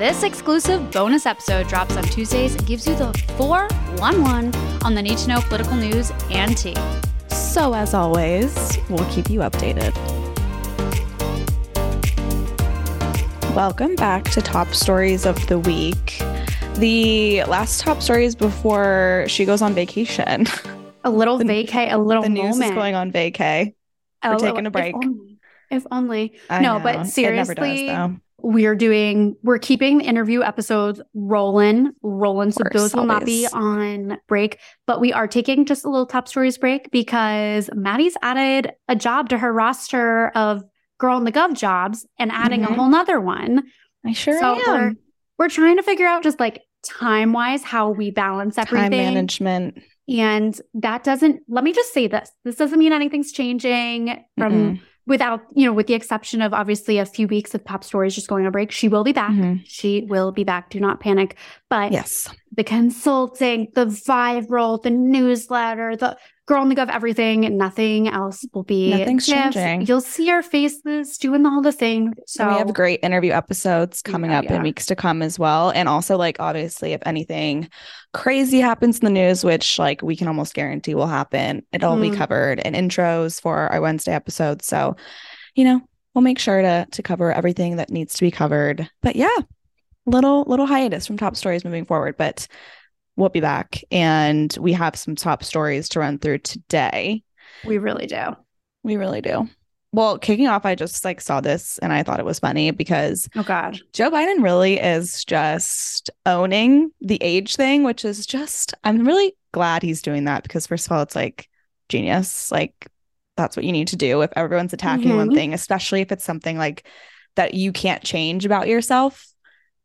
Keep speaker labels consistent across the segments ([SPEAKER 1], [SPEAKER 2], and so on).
[SPEAKER 1] This exclusive bonus episode drops on Tuesdays and gives you the 411 on the need to know political news and tea.
[SPEAKER 2] So, as always, we'll keep you updated. Welcome back to Top Stories of the Week. The last top stories before she goes on vacation.
[SPEAKER 1] A little vacay, a little
[SPEAKER 2] the news
[SPEAKER 1] moment.
[SPEAKER 2] is going on vacay. We're
[SPEAKER 1] Oh,
[SPEAKER 2] taking a
[SPEAKER 1] if
[SPEAKER 2] break.
[SPEAKER 1] only. If only. No,
[SPEAKER 2] know.
[SPEAKER 1] but
[SPEAKER 2] does,
[SPEAKER 1] seriously,
[SPEAKER 2] though.
[SPEAKER 1] We're doing we're keeping the interview episodes rolling rolling so
[SPEAKER 2] course,
[SPEAKER 1] those will not be on break but we are taking just a little top stories break because maddie's added a job to her roster of Girl and the Gov jobs and adding
[SPEAKER 2] Mhm.
[SPEAKER 1] a whole nother one
[SPEAKER 2] I sure
[SPEAKER 1] so we're,
[SPEAKER 2] am.
[SPEAKER 1] we're trying to figure out just like time wise how we balance everything.
[SPEAKER 2] Time management.
[SPEAKER 1] and that doesn't let me just say this this doesn't mean anything's changing from
[SPEAKER 2] Mm-mm.
[SPEAKER 1] Without you know with the exception of obviously a few weeks of Pop stories just going on break she will be back
[SPEAKER 2] Mhm.
[SPEAKER 1] she will be back do not panic but
[SPEAKER 2] Yes.
[SPEAKER 1] the consulting the viral the newsletter the Girl and the Gov everything nothing else will be
[SPEAKER 2] Nothing's changing.
[SPEAKER 1] you'll see our faces doing all the things so
[SPEAKER 2] So we have great interview episodes coming
[SPEAKER 1] Yeah,
[SPEAKER 2] up
[SPEAKER 1] yeah.
[SPEAKER 2] in weeks to come as well. And also, like, obviously, if anything crazy happens in the news, which like we can almost guarantee will happen, it'll be
[SPEAKER 1] Mm.
[SPEAKER 2] covered in intros for our Wednesday episodes. So, you know, we'll make sure to to cover everything that needs to be covered. But yeah, little little hiatus from top stories moving forward, but we'll be back and we have some top stories to run through today.
[SPEAKER 1] we really do
[SPEAKER 2] We really do. Well, kicking off, I just like saw this and I thought it was funny because
[SPEAKER 1] oh god
[SPEAKER 2] Joe Biden really is just owning the age thing, which is just, I'm really glad he's doing that because, first of all, it's like genius. Like, that's what you need to do if everyone's attacking one
[SPEAKER 1] Mhm.
[SPEAKER 2] thing, especially if it's something like that you can't change about yourself,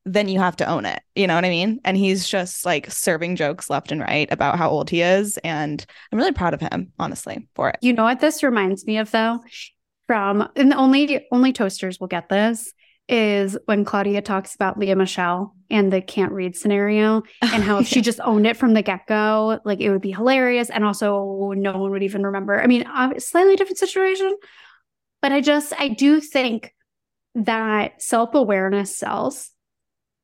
[SPEAKER 2] then you have to own it. You know what I mean? And he's just like serving jokes left and right about how old he is. And I'm really proud of him, honestly, for it.
[SPEAKER 1] You know what this reminds me of though? From and the only only toasters will get this is when Claudia talks about Lea Michele and the can't read scenario and how if she just owned it from the get-go, like it would be hilarious and also no one would even remember. I mean, uh, slightly different situation, but I just I do think that self-awareness sells.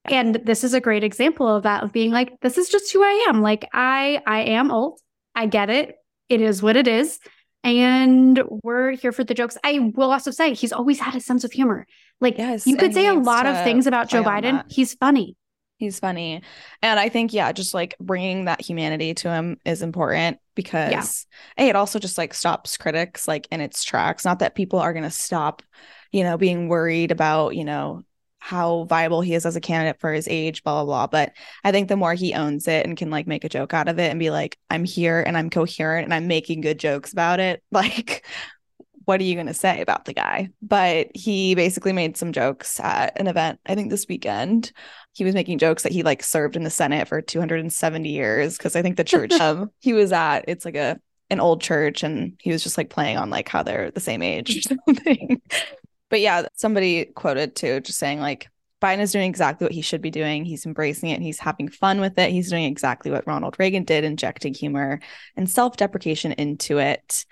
[SPEAKER 1] And this is a great example of that of being like this is just who I am. Like I I am old. I get it. It is what it is. And we're here for the jokes. I will also say he's always had a sense of humor. Like
[SPEAKER 2] Yes,
[SPEAKER 1] you could say a lot of things about Joe Biden. He's funny.
[SPEAKER 2] He's funny. And I think, yeah, just like bringing that humanity to him is important because, hey, it also just like stops critics like in its tracks. Not that people are going to stop, you know, being worried about, you know, how viable he is as a candidate for his age, blah, blah, blah. But I think the more he owns it and can like make a joke out of it and be like, I'm here and I'm coherent and I'm making good jokes about it, like, what are you going to say about the guy? But he basically made some jokes at an event, I think this weekend. He was making jokes that he like served in the Senate for 270 years because I think the church um, he was at, it's like a an old church, and he was just like playing on like how they're the same age or something. But yeah, somebody quoted too, just saying like Biden is doing exactly what he should be doing. He's embracing it and he's having fun with it. He's doing exactly what Ronald Reagan did, injecting humor and self deprecation into it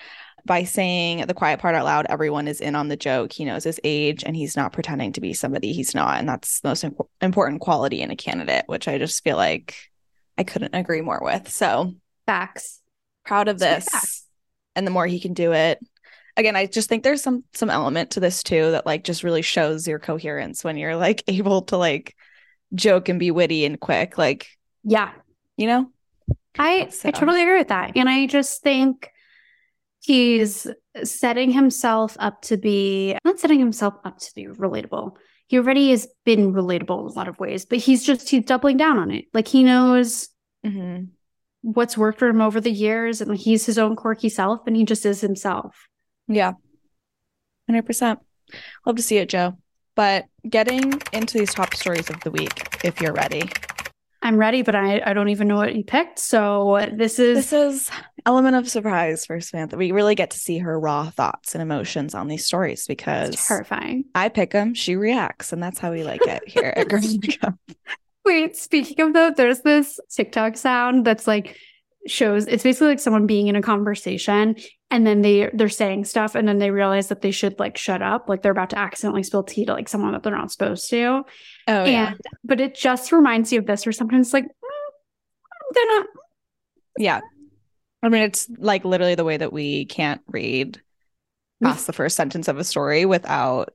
[SPEAKER 2] by saying the quiet part out loud, everyone is in on the joke. He knows his age and he's not pretending to be somebody he's not. And that's the most imp- important quality in a candidate, which I just feel like I couldn't agree more with. So
[SPEAKER 1] Facts.
[SPEAKER 2] proud of this. And the more he can do it. Again, I just think there's some some element to this too that like just really shows your coherence when you're like able to like joke and be witty and quick. Like,
[SPEAKER 1] Yeah.
[SPEAKER 2] you know?
[SPEAKER 1] I
[SPEAKER 2] So-
[SPEAKER 1] I totally agree with that. And I just think he's setting himself up to be not setting himself up to be relatable. He already has been relatable in a lot of ways, but he's just he's doubling down on it. Like he knows
[SPEAKER 2] Mm-hmm.
[SPEAKER 1] what's worked for him over the years and he's his own quirky self and he just is himself.
[SPEAKER 2] Yeah. 100%. Love to see it, Joe. But getting into these top stories of the week, if you're ready.
[SPEAKER 1] I'm ready, but I, I don't even know what you picked. So this is
[SPEAKER 2] this is element of surprise for Samantha. We really get to see her raw thoughts and emotions on these stories because
[SPEAKER 1] terrifying.
[SPEAKER 2] I pick them, she reacts, and that's how we like it here at Girls
[SPEAKER 1] Wait, speaking of though, there's this TikTok sound that's like shows it's basically like someone being in a conversation and then they they're saying stuff and then they realize that they should like shut up like they're about to accidentally spill tea to like someone that they're not supposed to.
[SPEAKER 2] Oh and yeah.
[SPEAKER 1] but it just reminds you of this or sometimes like mm, they're not
[SPEAKER 2] yeah. I mean it's like literally the way that we can't read past the first sentence of a story without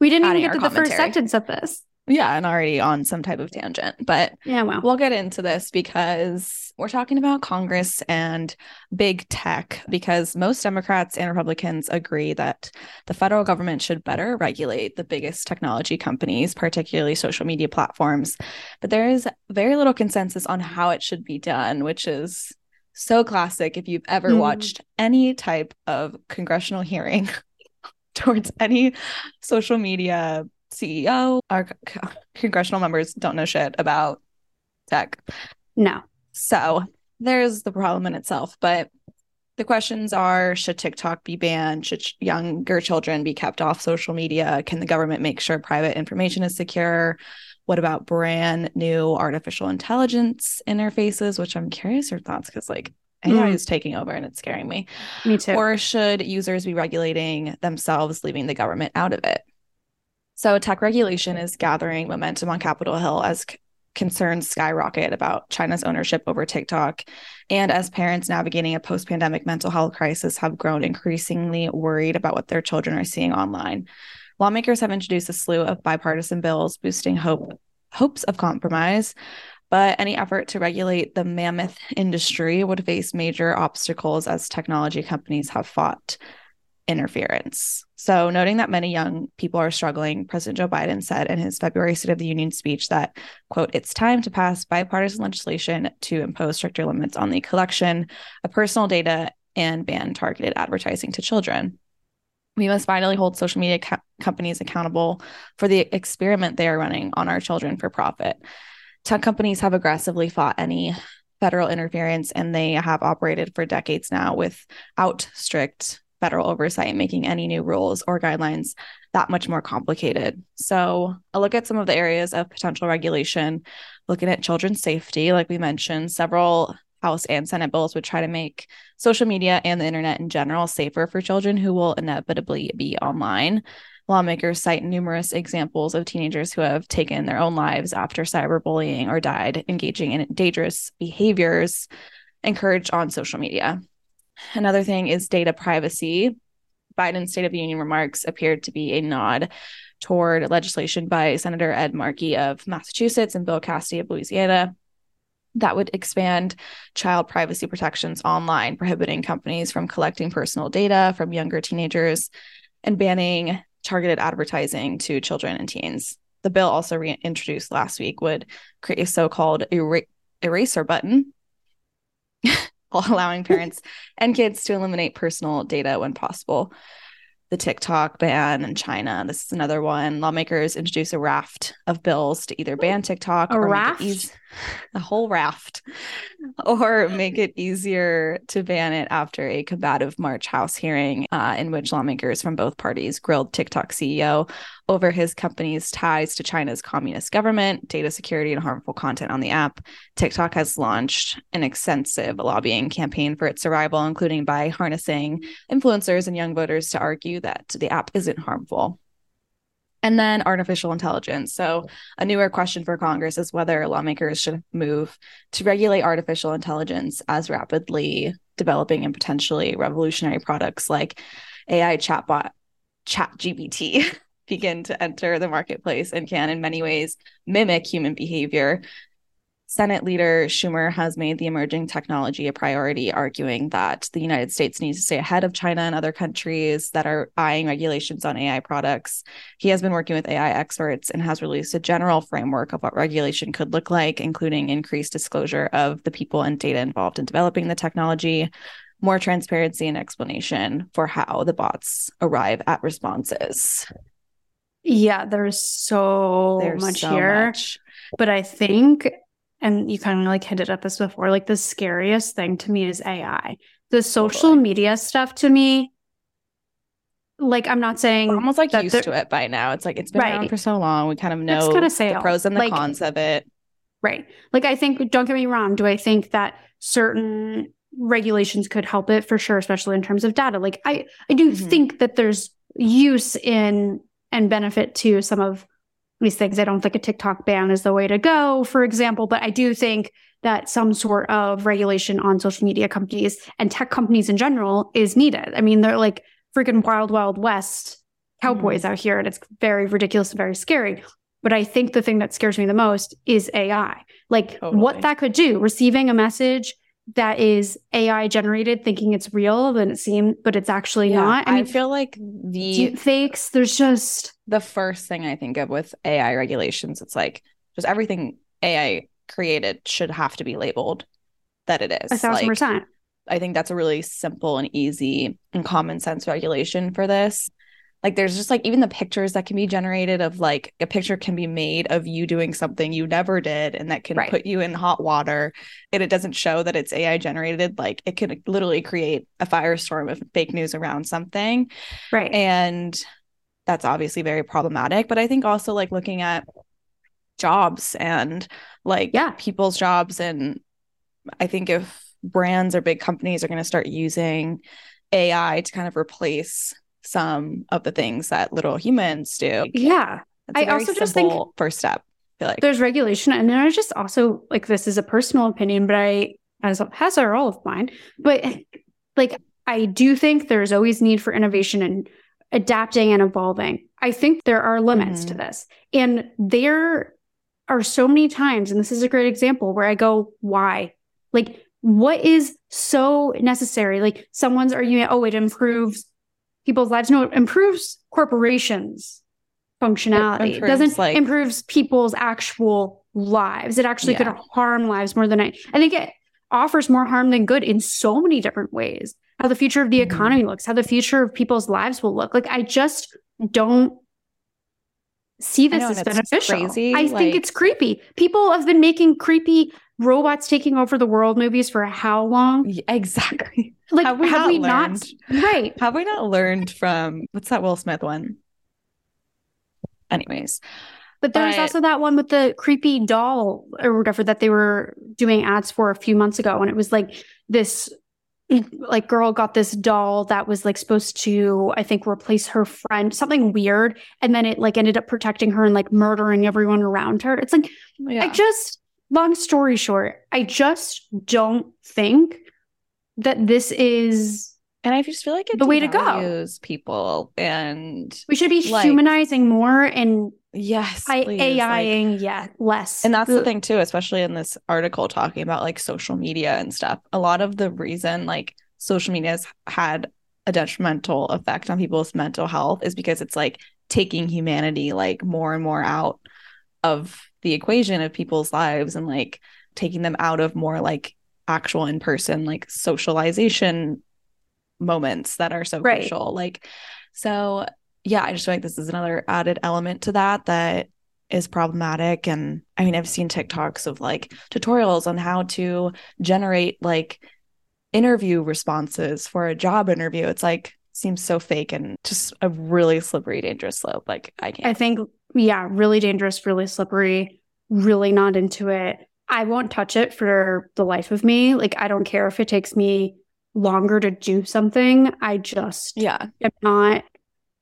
[SPEAKER 1] we didn't even get to the first sentence of this
[SPEAKER 2] yeah, and already on some type of tangent. But
[SPEAKER 1] yeah, well,
[SPEAKER 2] we'll get into this because we're talking about Congress and big tech because most Democrats and Republicans agree that the federal government should better regulate the biggest technology companies, particularly social media platforms. But there is very little consensus on how it should be done, which is so classic if you've ever mm. watched any type of congressional hearing towards any social media CEO, our congressional members don't know shit about tech.
[SPEAKER 1] No.
[SPEAKER 2] So there's the problem in itself. But the questions are Should TikTok be banned? Should younger children be kept off social media? Can the government make sure private information is secure? What about brand new artificial intelligence interfaces? Which I'm curious your thoughts because, like, AI mm. is taking over and it's scaring me.
[SPEAKER 1] Me too.
[SPEAKER 2] Or should users be regulating themselves, leaving the government out of it? So, tech regulation is gathering momentum on Capitol Hill as c- concerns skyrocket about China's ownership over TikTok. And as parents navigating a post pandemic mental health crisis have grown increasingly worried about what their children are seeing online. Lawmakers have introduced a slew of bipartisan bills boosting hope hopes of compromise, but any effort to regulate the mammoth industry would face major obstacles as technology companies have fought interference. So, noting that many young people are struggling, President Joe Biden said in his February State of the Union speech that, quote, it's time to pass bipartisan legislation to impose stricter limits on the collection of personal data and ban targeted advertising to children. We must finally hold social media co- companies accountable for the experiment they are running on our children for profit. Tech companies have aggressively fought any federal interference and they have operated for decades now without strict federal oversight, making any new rules or guidelines that much more complicated. So, a look at some of the areas of potential regulation, looking at children's safety, like we mentioned, several House and Senate bills would try to make social media and the internet in general safer for children who will inevitably be online. Lawmakers cite numerous examples of teenagers who have taken their own lives after cyberbullying or died engaging in dangerous behaviors encouraged on social media. Another thing is data privacy. Biden's State of the Union remarks appeared to be a nod toward legislation by Senator Ed Markey of Massachusetts and Bill Cassidy of Louisiana that would expand child privacy protections online, prohibiting companies from collecting personal data from younger teenagers and banning targeted advertising to children and teens. The bill also reintroduced last week would create a so-called er- eraser button allowing parents and kids to eliminate personal data when possible. The TikTok ban in China. This is another one. Lawmakers introduce a raft of bills to either ban TikTok
[SPEAKER 1] a or raft,
[SPEAKER 2] easy, a whole raft, or make it easier to ban it after a combative March House hearing uh, in which lawmakers from both parties grilled TikTok CEO over his company's ties to China's communist government, data security, and harmful content on the app. TikTok has launched an extensive lobbying campaign for its survival, including by harnessing influencers and young voters to argue that the app isn't harmful. And then artificial intelligence. So, a newer question for Congress is whether lawmakers should move to regulate artificial intelligence as rapidly developing and potentially revolutionary products like AI chatbot ChatGPT begin to enter the marketplace and can, in many ways, mimic human behavior. Senate leader Schumer has made the emerging technology a priority, arguing that the United States needs to stay ahead of China and other countries that are eyeing regulations on AI products. He has been working with AI experts and has released a general framework of what regulation could look like, including increased disclosure of the people and data involved in developing the technology, more transparency and explanation for how the bots arrive at responses.
[SPEAKER 1] Yeah, there's so
[SPEAKER 2] there's
[SPEAKER 1] much
[SPEAKER 2] so
[SPEAKER 1] here.
[SPEAKER 2] Much.
[SPEAKER 1] But I think and you kind of like hinted at this before, like the scariest thing to me is AI. The social totally. media stuff to me, like I'm not saying
[SPEAKER 2] We're almost like used to it by now. It's like it's been right. around for so long. We kind of know kind of the pros and the like, cons of it.
[SPEAKER 1] Right. Like I think, don't get me wrong, do I think that certain regulations could help it for sure, especially in terms of data? Like I, I do mm-hmm. think that there's use in and benefit to some of these things. I don't think a TikTok ban is the way to go, for example, but I do think that some sort of regulation on social media companies and tech companies in general is needed. I mean, they're like freaking wild, wild west cowboys mm-hmm. out here, and it's very ridiculous and very scary. But I think the thing that scares me the most is AI. Like totally. what that could do, receiving a message that is AI generated, thinking it's real, then it seems, but it's actually yeah, not.
[SPEAKER 2] I, mean, I feel like the
[SPEAKER 1] fakes, there's just
[SPEAKER 2] the first thing I think of with AI regulations. It's like just everything AI created should have to be labeled that it is.
[SPEAKER 1] A thousand like, percent.
[SPEAKER 2] I think that's a really simple and easy and common sense regulation for this like there's just like even the pictures that can be generated of like a picture can be made of you doing something you never did and that can right. put you in hot water and it doesn't show that it's ai generated like it can literally create a firestorm of fake news around something.
[SPEAKER 1] Right.
[SPEAKER 2] And that's obviously very problematic but i think also like looking at jobs and like yeah. people's jobs and i think if brands or big companies are going to start using ai to kind of replace some of the things that little humans do.
[SPEAKER 1] Yeah. I also just think
[SPEAKER 2] first step.
[SPEAKER 1] I feel like there's regulation, and then I just also like this is a personal opinion, but I as has are all of mine. But like I do think there's always need for innovation and adapting and evolving. I think there are limits mm-hmm. to this, and there are so many times, and this is a great example where I go, why? Like, what is so necessary? Like, someone's arguing, oh, it improves people's lives. No, it improves corporations functionality. It, improves, it doesn't like, improves people's actual lives. It actually yeah. could harm lives more than I. I think it offers more harm than good in so many different ways. How the future of the mm-hmm. economy looks, how the future of people's lives will look. Like I just don't see this know, as beneficial. Crazy. I like, think it's creepy. People have been making creepy robots taking over the world movies for how long?
[SPEAKER 2] Exactly.
[SPEAKER 1] Like have we, have we not right?
[SPEAKER 2] Have we not learned from what's that Will Smith one? Anyways.
[SPEAKER 1] But there was also that one with the creepy doll or whatever that they were doing ads for a few months ago. And it was like this like girl got this doll that was like supposed to i think replace her friend something weird and then it like ended up protecting her and like murdering everyone around her it's like yeah. i just long story short, I just don't think that this is
[SPEAKER 2] and I just feel like it's
[SPEAKER 1] the way to go.
[SPEAKER 2] Use people and
[SPEAKER 1] we should be like, humanizing more and
[SPEAKER 2] yes,
[SPEAKER 1] I, AIing like, yeah less.
[SPEAKER 2] And that's the thing too, especially in this article talking about like social media and stuff. A lot of the reason like social media has had a detrimental effect on people's mental health is because it's like taking humanity like more and more out of the equation of people's lives and like taking them out of more like actual in person like socialization moments that are so right. crucial. Like so yeah i just feel like this is another added element to that that is problematic. And i mean i've seen tiktoks of like tutorials on how to generate like interview responses for a job interview. It's like seems so fake and just a really slippery dangerous slope. Like i can't.
[SPEAKER 1] I think yeah, really dangerous, really slippery, really not into it. I won't touch it for the life of me. Like, I don't care if it takes me longer to do something. I just,
[SPEAKER 2] yeah,
[SPEAKER 1] I'm not,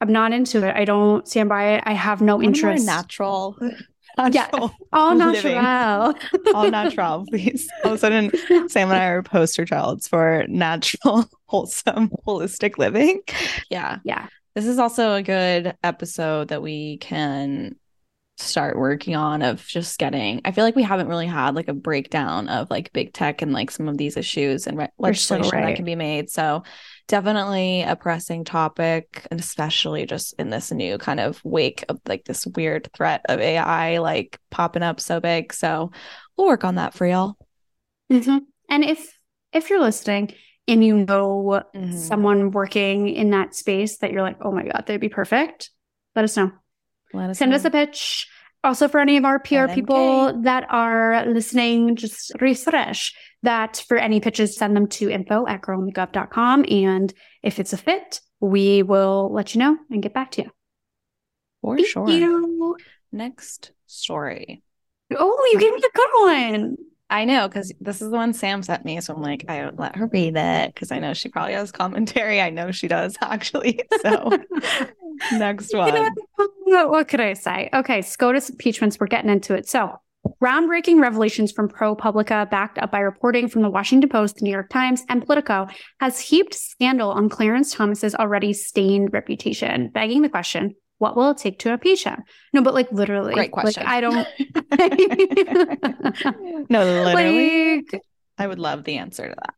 [SPEAKER 1] I'm not into it. I don't stand by it. I have no interest.
[SPEAKER 2] natural.
[SPEAKER 1] natural. Yeah, all natural.
[SPEAKER 2] all natural, please. All of a sudden, Sam and I are poster childs for natural, wholesome, holistic living. Yeah.
[SPEAKER 1] Yeah.
[SPEAKER 2] This is also a good episode that we can start working on of just getting I feel like we haven't really had like a breakdown of like big tech and like some of these issues and re- legislation so right. that can be made. So definitely a pressing topic and especially just in this new kind of wake of like this weird threat of AI like popping up so big. So we'll work on that for y'all.
[SPEAKER 1] Mm-hmm. And if if you're listening and you know mm-hmm. someone working in that space that you're like, oh my God, they'd be perfect, let us know. Let us Send know. us a pitch. Also, for any of our PR people that are listening, just refresh that for any pitches, send them to info at girlmakeup.com. And if it's a fit, we will let you know and get back to you.
[SPEAKER 2] For Thank sure. You. Next story.
[SPEAKER 1] Oh, you gave me a good one.
[SPEAKER 2] I know because this is the one Sam sent me. So I'm like, I would let her read it because I know she probably has commentary. I know she does actually. So next one. You
[SPEAKER 1] know, what could I say? Okay, SCOTUS impeachments. We're getting into it. So groundbreaking revelations from ProPublica, backed up by reporting from the Washington Post, the New York Times, and Politico, has heaped scandal on Clarence Thomas's already stained reputation, begging the question what will it take to him? No, but like literally.
[SPEAKER 2] Great question.
[SPEAKER 1] Like, I don't.
[SPEAKER 2] no, literally. Like, I would love the answer to that.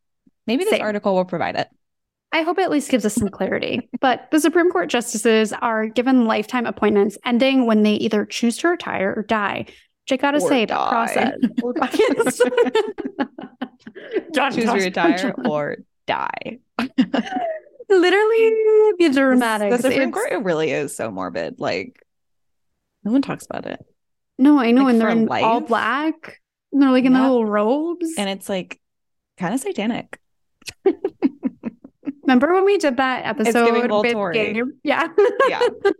[SPEAKER 2] Maybe this same. article will provide it.
[SPEAKER 1] I hope it at least gives us some clarity. But the Supreme Court justices are given lifetime appointments ending when they either choose to retire or die. Which I gotta or say, die. process.
[SPEAKER 2] choose to retire or die.
[SPEAKER 1] Literally the dramatics.
[SPEAKER 2] The Supreme Court it really is so morbid. Like no one talks about it.
[SPEAKER 1] No, I know. Like, and they're in life. all black. And they're like in yeah. the little robes.
[SPEAKER 2] And it's like kind of satanic.
[SPEAKER 1] Remember when we did that episode with
[SPEAKER 2] Yeah. yeah.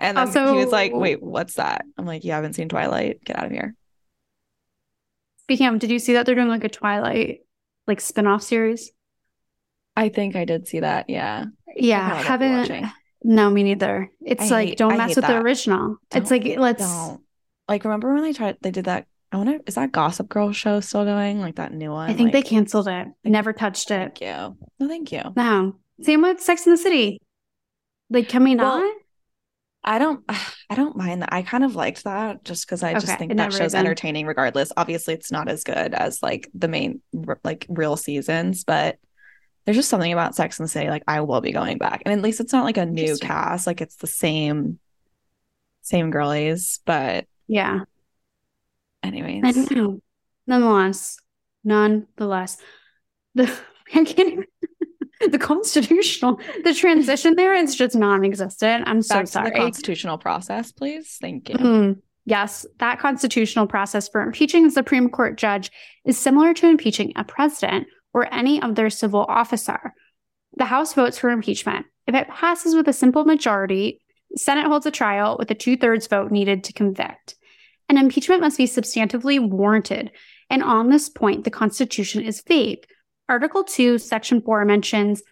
[SPEAKER 2] And then also, he was like, wait, what's that? I'm like, you haven't seen Twilight? Get out of here.
[SPEAKER 1] Speaking of, did you see that they're doing like a Twilight like spin-off series?
[SPEAKER 2] I think I did see that. Yeah.
[SPEAKER 1] Yeah. Haven't. No, me neither. It's I like hate, don't mess with that. the original. Don't, it's like let's. Don't.
[SPEAKER 2] Like remember when they tried? They did that. I wonder is that Gossip Girl show still going? Like that new one?
[SPEAKER 1] I think
[SPEAKER 2] like,
[SPEAKER 1] they canceled it. I never touched it.
[SPEAKER 2] Thank you. No, thank you.
[SPEAKER 1] No. Same with Sex in the City. Like, can we well, not?
[SPEAKER 2] I don't. I don't mind that. I kind of liked that just because I just think that show's entertaining. Regardless, obviously, it's not as good as like the main like real seasons, but there's just something about Sex and the City like I will be going back. And at least it's not like a new cast, like it's the same same girlies, but
[SPEAKER 1] yeah.
[SPEAKER 2] Anyways.
[SPEAKER 1] I don't know. Nonetheless, nonetheless, the I can't the constitutional the transition there is just non-existent. I'm so sorry.
[SPEAKER 2] the constitutional process, please. Thank you. Mm,
[SPEAKER 1] yes, that constitutional process for impeaching a Supreme Court judge is similar to impeaching a president, or any other civil officer. The House votes for impeachment. If it passes with a simple majority, Senate holds a trial with a two thirds vote needed to convict. An impeachment must be substantively warranted. And on this point, the Constitution is vague. Article 2, Section 4 mentions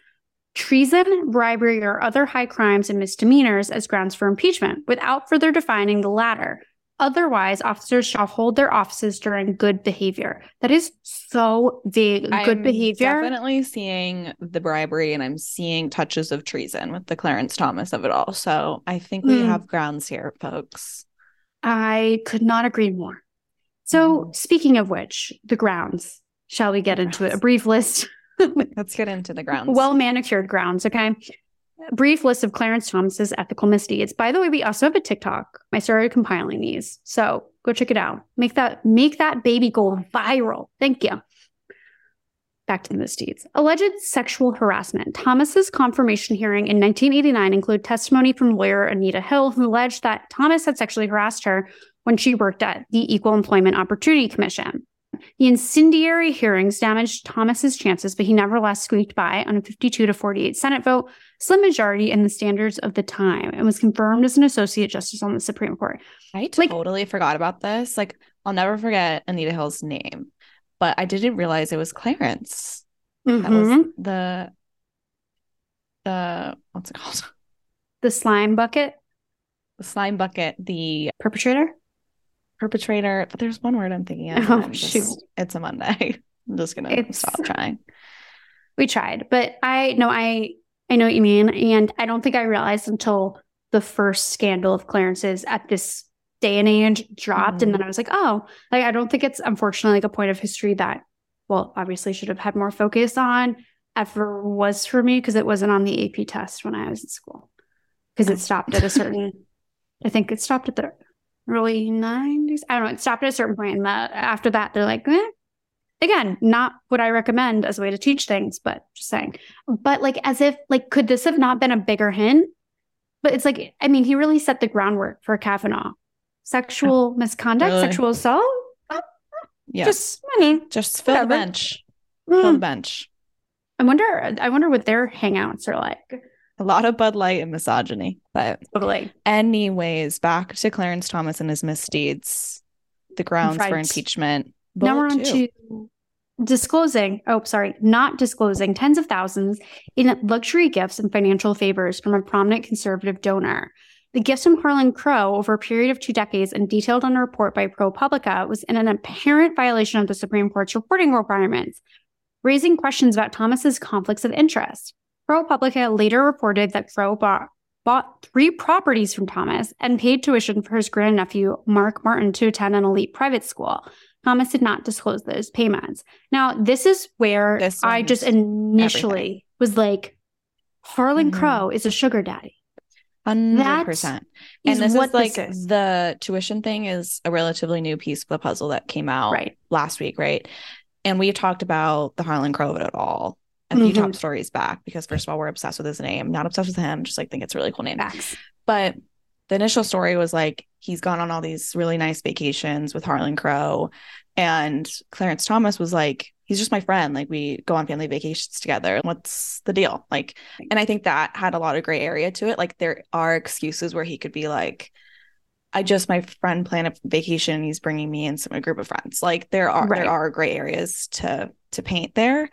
[SPEAKER 1] treason, bribery, or other high crimes and misdemeanors as grounds for impeachment without further defining the latter. Otherwise, officers shall hold their offices during good behavior. That is so vague. Good I'm behavior.
[SPEAKER 2] Definitely seeing the bribery and I'm seeing touches of treason with the Clarence Thomas of it all. So I think we mm. have grounds here, folks.
[SPEAKER 1] I could not agree more. So, mm. speaking of which, the grounds, shall we get into it? A brief list.
[SPEAKER 2] Let's get into the grounds.
[SPEAKER 1] Well manicured grounds. Okay brief list of Clarence Thomas's ethical misdeeds. By the way, we also have a TikTok. I started compiling these, so go check it out. Make that make that baby go viral. Thank you. Back to the misdeeds. Alleged sexual harassment. Thomas's confirmation hearing in 1989 included testimony from lawyer Anita Hill, who alleged that Thomas had sexually harassed her when she worked at the Equal Employment Opportunity Commission. The incendiary hearings damaged Thomas's chances, but he nevertheless squeaked by on a 52 to 48 Senate vote, slim majority in the standards of the time, and was confirmed as an associate justice on the Supreme Court.
[SPEAKER 2] I totally forgot about this. Like, I'll never forget Anita Hill's name, but I didn't realize it was Clarence. Mm-hmm. That was mm-hmm. the the what's it called?
[SPEAKER 1] The slime bucket.
[SPEAKER 2] The slime bucket. The
[SPEAKER 1] perpetrator
[SPEAKER 2] perpetrator. But there's one word I'm thinking of. Oh, just, shoot. It's a Monday. I'm just gonna stop trying.
[SPEAKER 1] We tried, but I know I I know what you mean, and I don't think I realized until the first scandal of Clarence's at this day and age dropped, mm-hmm. and then I was like, oh, like I don't think it's unfortunately like a point of history that, well, obviously should have had more focus on ever was for me because it wasn't on the AP test when I was in school because it stopped at a certain. I think it stopped at the early 90s. I don't know. It stopped at a certain point, and after that, they're like, eh. again, not what I recommend as a way to teach things, but just saying. But like, as if like, could this have not been a bigger hint? But it's like, I mean, he really set the groundwork for Kavanaugh. sexual misconduct,
[SPEAKER 2] Really?
[SPEAKER 1] sexual assault.
[SPEAKER 2] Yeah.
[SPEAKER 1] Just, I mean,
[SPEAKER 2] Just fill the
[SPEAKER 1] whatever.
[SPEAKER 2] bench. Fill the
[SPEAKER 1] mm.
[SPEAKER 2] bench.
[SPEAKER 1] I wonder. I wonder what their hangouts are like.
[SPEAKER 2] A lot of Bud Light and misogyny. But
[SPEAKER 1] Totally.
[SPEAKER 2] anyways, back to Clarence Thomas and his misdeeds. The grounds for
[SPEAKER 1] Right.
[SPEAKER 2] impeachment.
[SPEAKER 1] now we're on
[SPEAKER 2] two.
[SPEAKER 1] to disclosing. Oh, sorry, not disclosing tens of thousands in luxury gifts and financial favors from a prominent conservative donor. The gifts from Harlan Crow over a period of two decades and detailed in a report by ProPublica was in an apparent violation of the Supreme Court's reporting requirements, raising questions about Thomas's conflicts of interest. ProPublica later reported that Crow bought, bought three properties from Thomas and paid tuition for his grandnephew, Mark Martin, to attend an elite private school. Thomas did not disclose those payments. Now, this is where
[SPEAKER 2] This
[SPEAKER 1] I just initially
[SPEAKER 2] everything.
[SPEAKER 1] was like, Harlan
[SPEAKER 2] Mhm.
[SPEAKER 1] Crow is a sugar daddy. 100%.
[SPEAKER 2] And this is like
[SPEAKER 1] this is.
[SPEAKER 2] the tuition thing is a relatively new piece of the puzzle that came out
[SPEAKER 1] Right.
[SPEAKER 2] last week, right? And we talked about the Harlan Crow of it all a few
[SPEAKER 1] Mhm.
[SPEAKER 2] top stories back because first of all, we're obsessed with his name. Not obsessed with him, just like think it's a really cool name.
[SPEAKER 1] Facts.
[SPEAKER 2] But the initial story was like he's gone on all these really nice vacations with Harlan Crow. And Clarence Thomas was like, he's just my friend. Like we go on family vacations together. What's the deal? Like, and I think that had a lot of gray area to it. Like there are excuses where he could be like, I just my friend planned a vacation. He's bringing me and some a group of friends. Like there are
[SPEAKER 1] Right.
[SPEAKER 2] there are gray areas to to paint there.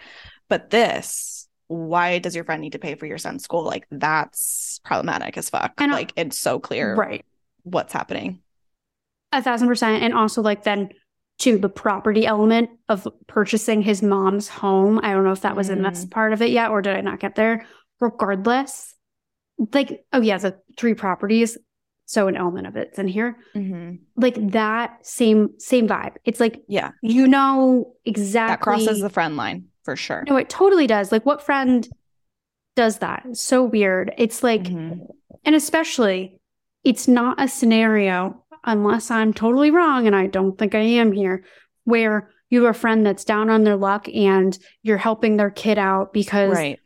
[SPEAKER 2] But this, why does your friend need to pay for your son's school? Like that's problematic as fuck.
[SPEAKER 1] And,
[SPEAKER 2] like it's so clear
[SPEAKER 1] Right.
[SPEAKER 2] what's happening.
[SPEAKER 1] A thousand percent. And also, like, then to the property element of purchasing his mom's home. I don't know if that was in this
[SPEAKER 2] Mm.
[SPEAKER 1] part of it yet, or did I not get there? Regardless, like, oh, yeah, the three properties. So an element of it's in here. Like that same same vibe. It's like
[SPEAKER 2] Yeah,
[SPEAKER 1] you know exactly
[SPEAKER 2] that crosses the friend line for sure.
[SPEAKER 1] No, it totally does. Like, what friend does that? It's so weird. It's like,
[SPEAKER 2] Mhm.
[SPEAKER 1] and especially, it's not a scenario, unless I'm totally wrong, and I don't think I am here, where you have a friend that's down on their luck and you're helping their kid out because,
[SPEAKER 2] Right.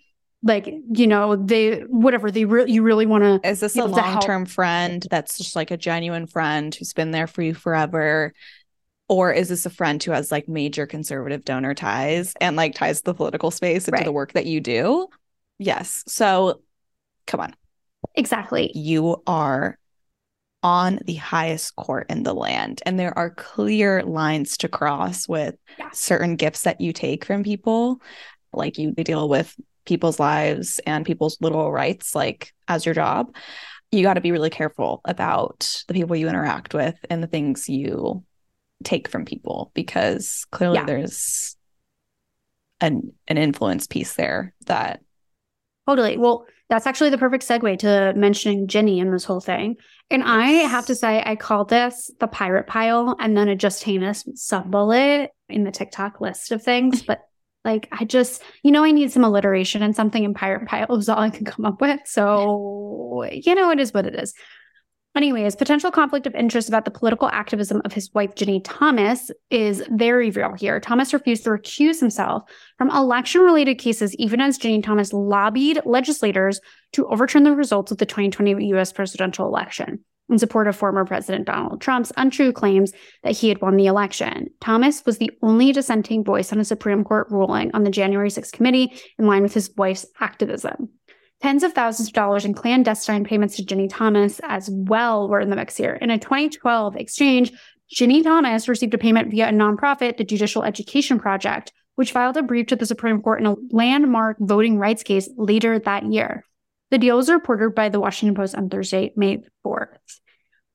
[SPEAKER 1] like, you know, they, whatever, they really, you really want to.
[SPEAKER 2] Is this a
[SPEAKER 1] able to help.
[SPEAKER 2] long term friend that's just like a genuine friend who's been there for you forever? Or is this a friend who has like major conservative donor ties and like ties to the political space and to
[SPEAKER 1] Right.
[SPEAKER 2] the work that you do? Yes. So come on.
[SPEAKER 1] Exactly.
[SPEAKER 2] You are on the highest court in the land, and there are clear lines to cross with
[SPEAKER 1] Yeah.
[SPEAKER 2] certain gifts that you take from people. Like you deal with people's lives and people's literal rights, like as your job. You got to be really careful about the people you interact with and the things you take from people because clearly
[SPEAKER 1] Yeah.
[SPEAKER 2] there's an an influence piece there that
[SPEAKER 1] Totally. Well, that's actually the perfect segue to mentioning Ginni in this whole thing. And I have to say, I called this the pirate pile and then a just heinous sub bullet in the TikTok list of things. But like, I just, you know, I need some alliteration and something in pirate pile is all I can come up with. So, you know, it is what it is. Anyways, potential conflict of interest about the political activism of his wife, Ginni Thomas, is very real here. Thomas refused to recuse himself from election related cases, even as Ginni Thomas lobbied legislators to overturn the results of the 2020 US presidential election in support of former President Donald Trump's untrue claims that he had won the election. Thomas was the only dissenting voice on a Supreme Court ruling on the January 6th committee in line with his wife's activism. Tens of thousands of dollars in clandestine payments to Ginni Thomas as well were in the mix here. In a 2012 exchange, Ginni Thomas received a payment via a nonprofit, the Judicial Education Project, which filed a brief to the Supreme Court in a landmark voting rights case later that year. The deal was reported by the Washington Post on Thursday, May 4th.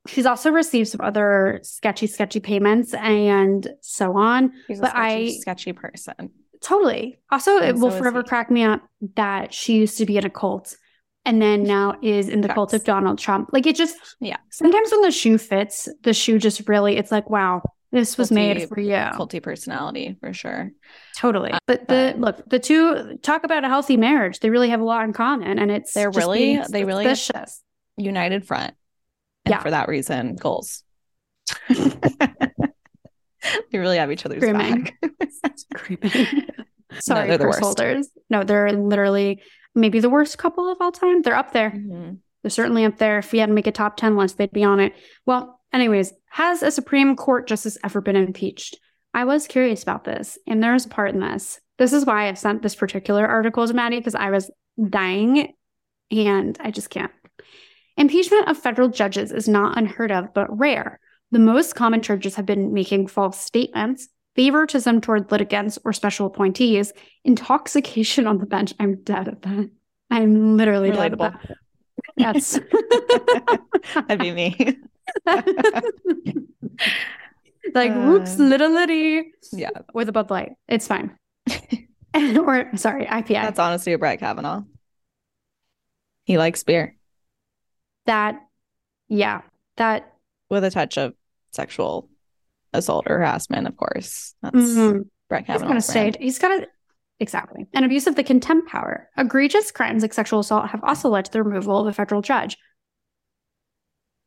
[SPEAKER 1] She's also received some other sketchy, sketchy payments and so on.
[SPEAKER 2] he's a
[SPEAKER 1] But
[SPEAKER 2] sketchy,
[SPEAKER 1] I-
[SPEAKER 2] sketchy person.
[SPEAKER 1] Totally. Also, it
[SPEAKER 2] And
[SPEAKER 1] will
[SPEAKER 2] so is
[SPEAKER 1] forever crack me up that she used to be in a cult and then now is in the cult of Donald Trump. Like it just,
[SPEAKER 2] Yeah.
[SPEAKER 1] Sometimes when the shoe fits, the shoe just really, it's like, wow, this was made for you.
[SPEAKER 2] Culty personality for sure.
[SPEAKER 1] Totally. Uh, but the
[SPEAKER 2] but-
[SPEAKER 1] look, the two talk about a healthy marriage. They really have a lot in common, and it's
[SPEAKER 2] They're really- they really-. United front. And
[SPEAKER 1] Yeah.
[SPEAKER 2] for that reason, goals. they really have each other's
[SPEAKER 1] Screaming.
[SPEAKER 2] back.
[SPEAKER 1] Screaming. Sorry,
[SPEAKER 2] they're the worst.
[SPEAKER 1] holders. No, they're literally maybe the worst couple of all time. They're up there.
[SPEAKER 2] Mhm.
[SPEAKER 1] They're certainly up there. If we had to make a top 10 list, they'd be on it. Well, Anyways, has a Supreme Court justice ever been impeached? I was curious about this, and there's a part in this. This is why I've sent this particular article to Maddie because I was dying and I just can't. Impeachment of federal judges is not unheard of, but rare. The most common charges have been making false statements, favoritism toward litigants or special appointees, intoxication on the bench. I'm dead at that. I'm literally Relatable. dead at that. That's
[SPEAKER 2] that'd be me.
[SPEAKER 1] like, uh, whoops, little litty.
[SPEAKER 2] Yeah.
[SPEAKER 1] With a Bud Light. It's fine. or sorry, IPA.
[SPEAKER 2] That's honestly a Brett Kavanaugh. He likes beer.
[SPEAKER 1] That, yeah, that
[SPEAKER 2] with a touch of sexual assault or harassment, of course. That's mm-hmm. Brett Kavanaugh.
[SPEAKER 1] He's gonna stay. He's gonna exactly. And abuse of the contempt power. Egregious crimes like sexual assault have also led to the removal of a federal judge.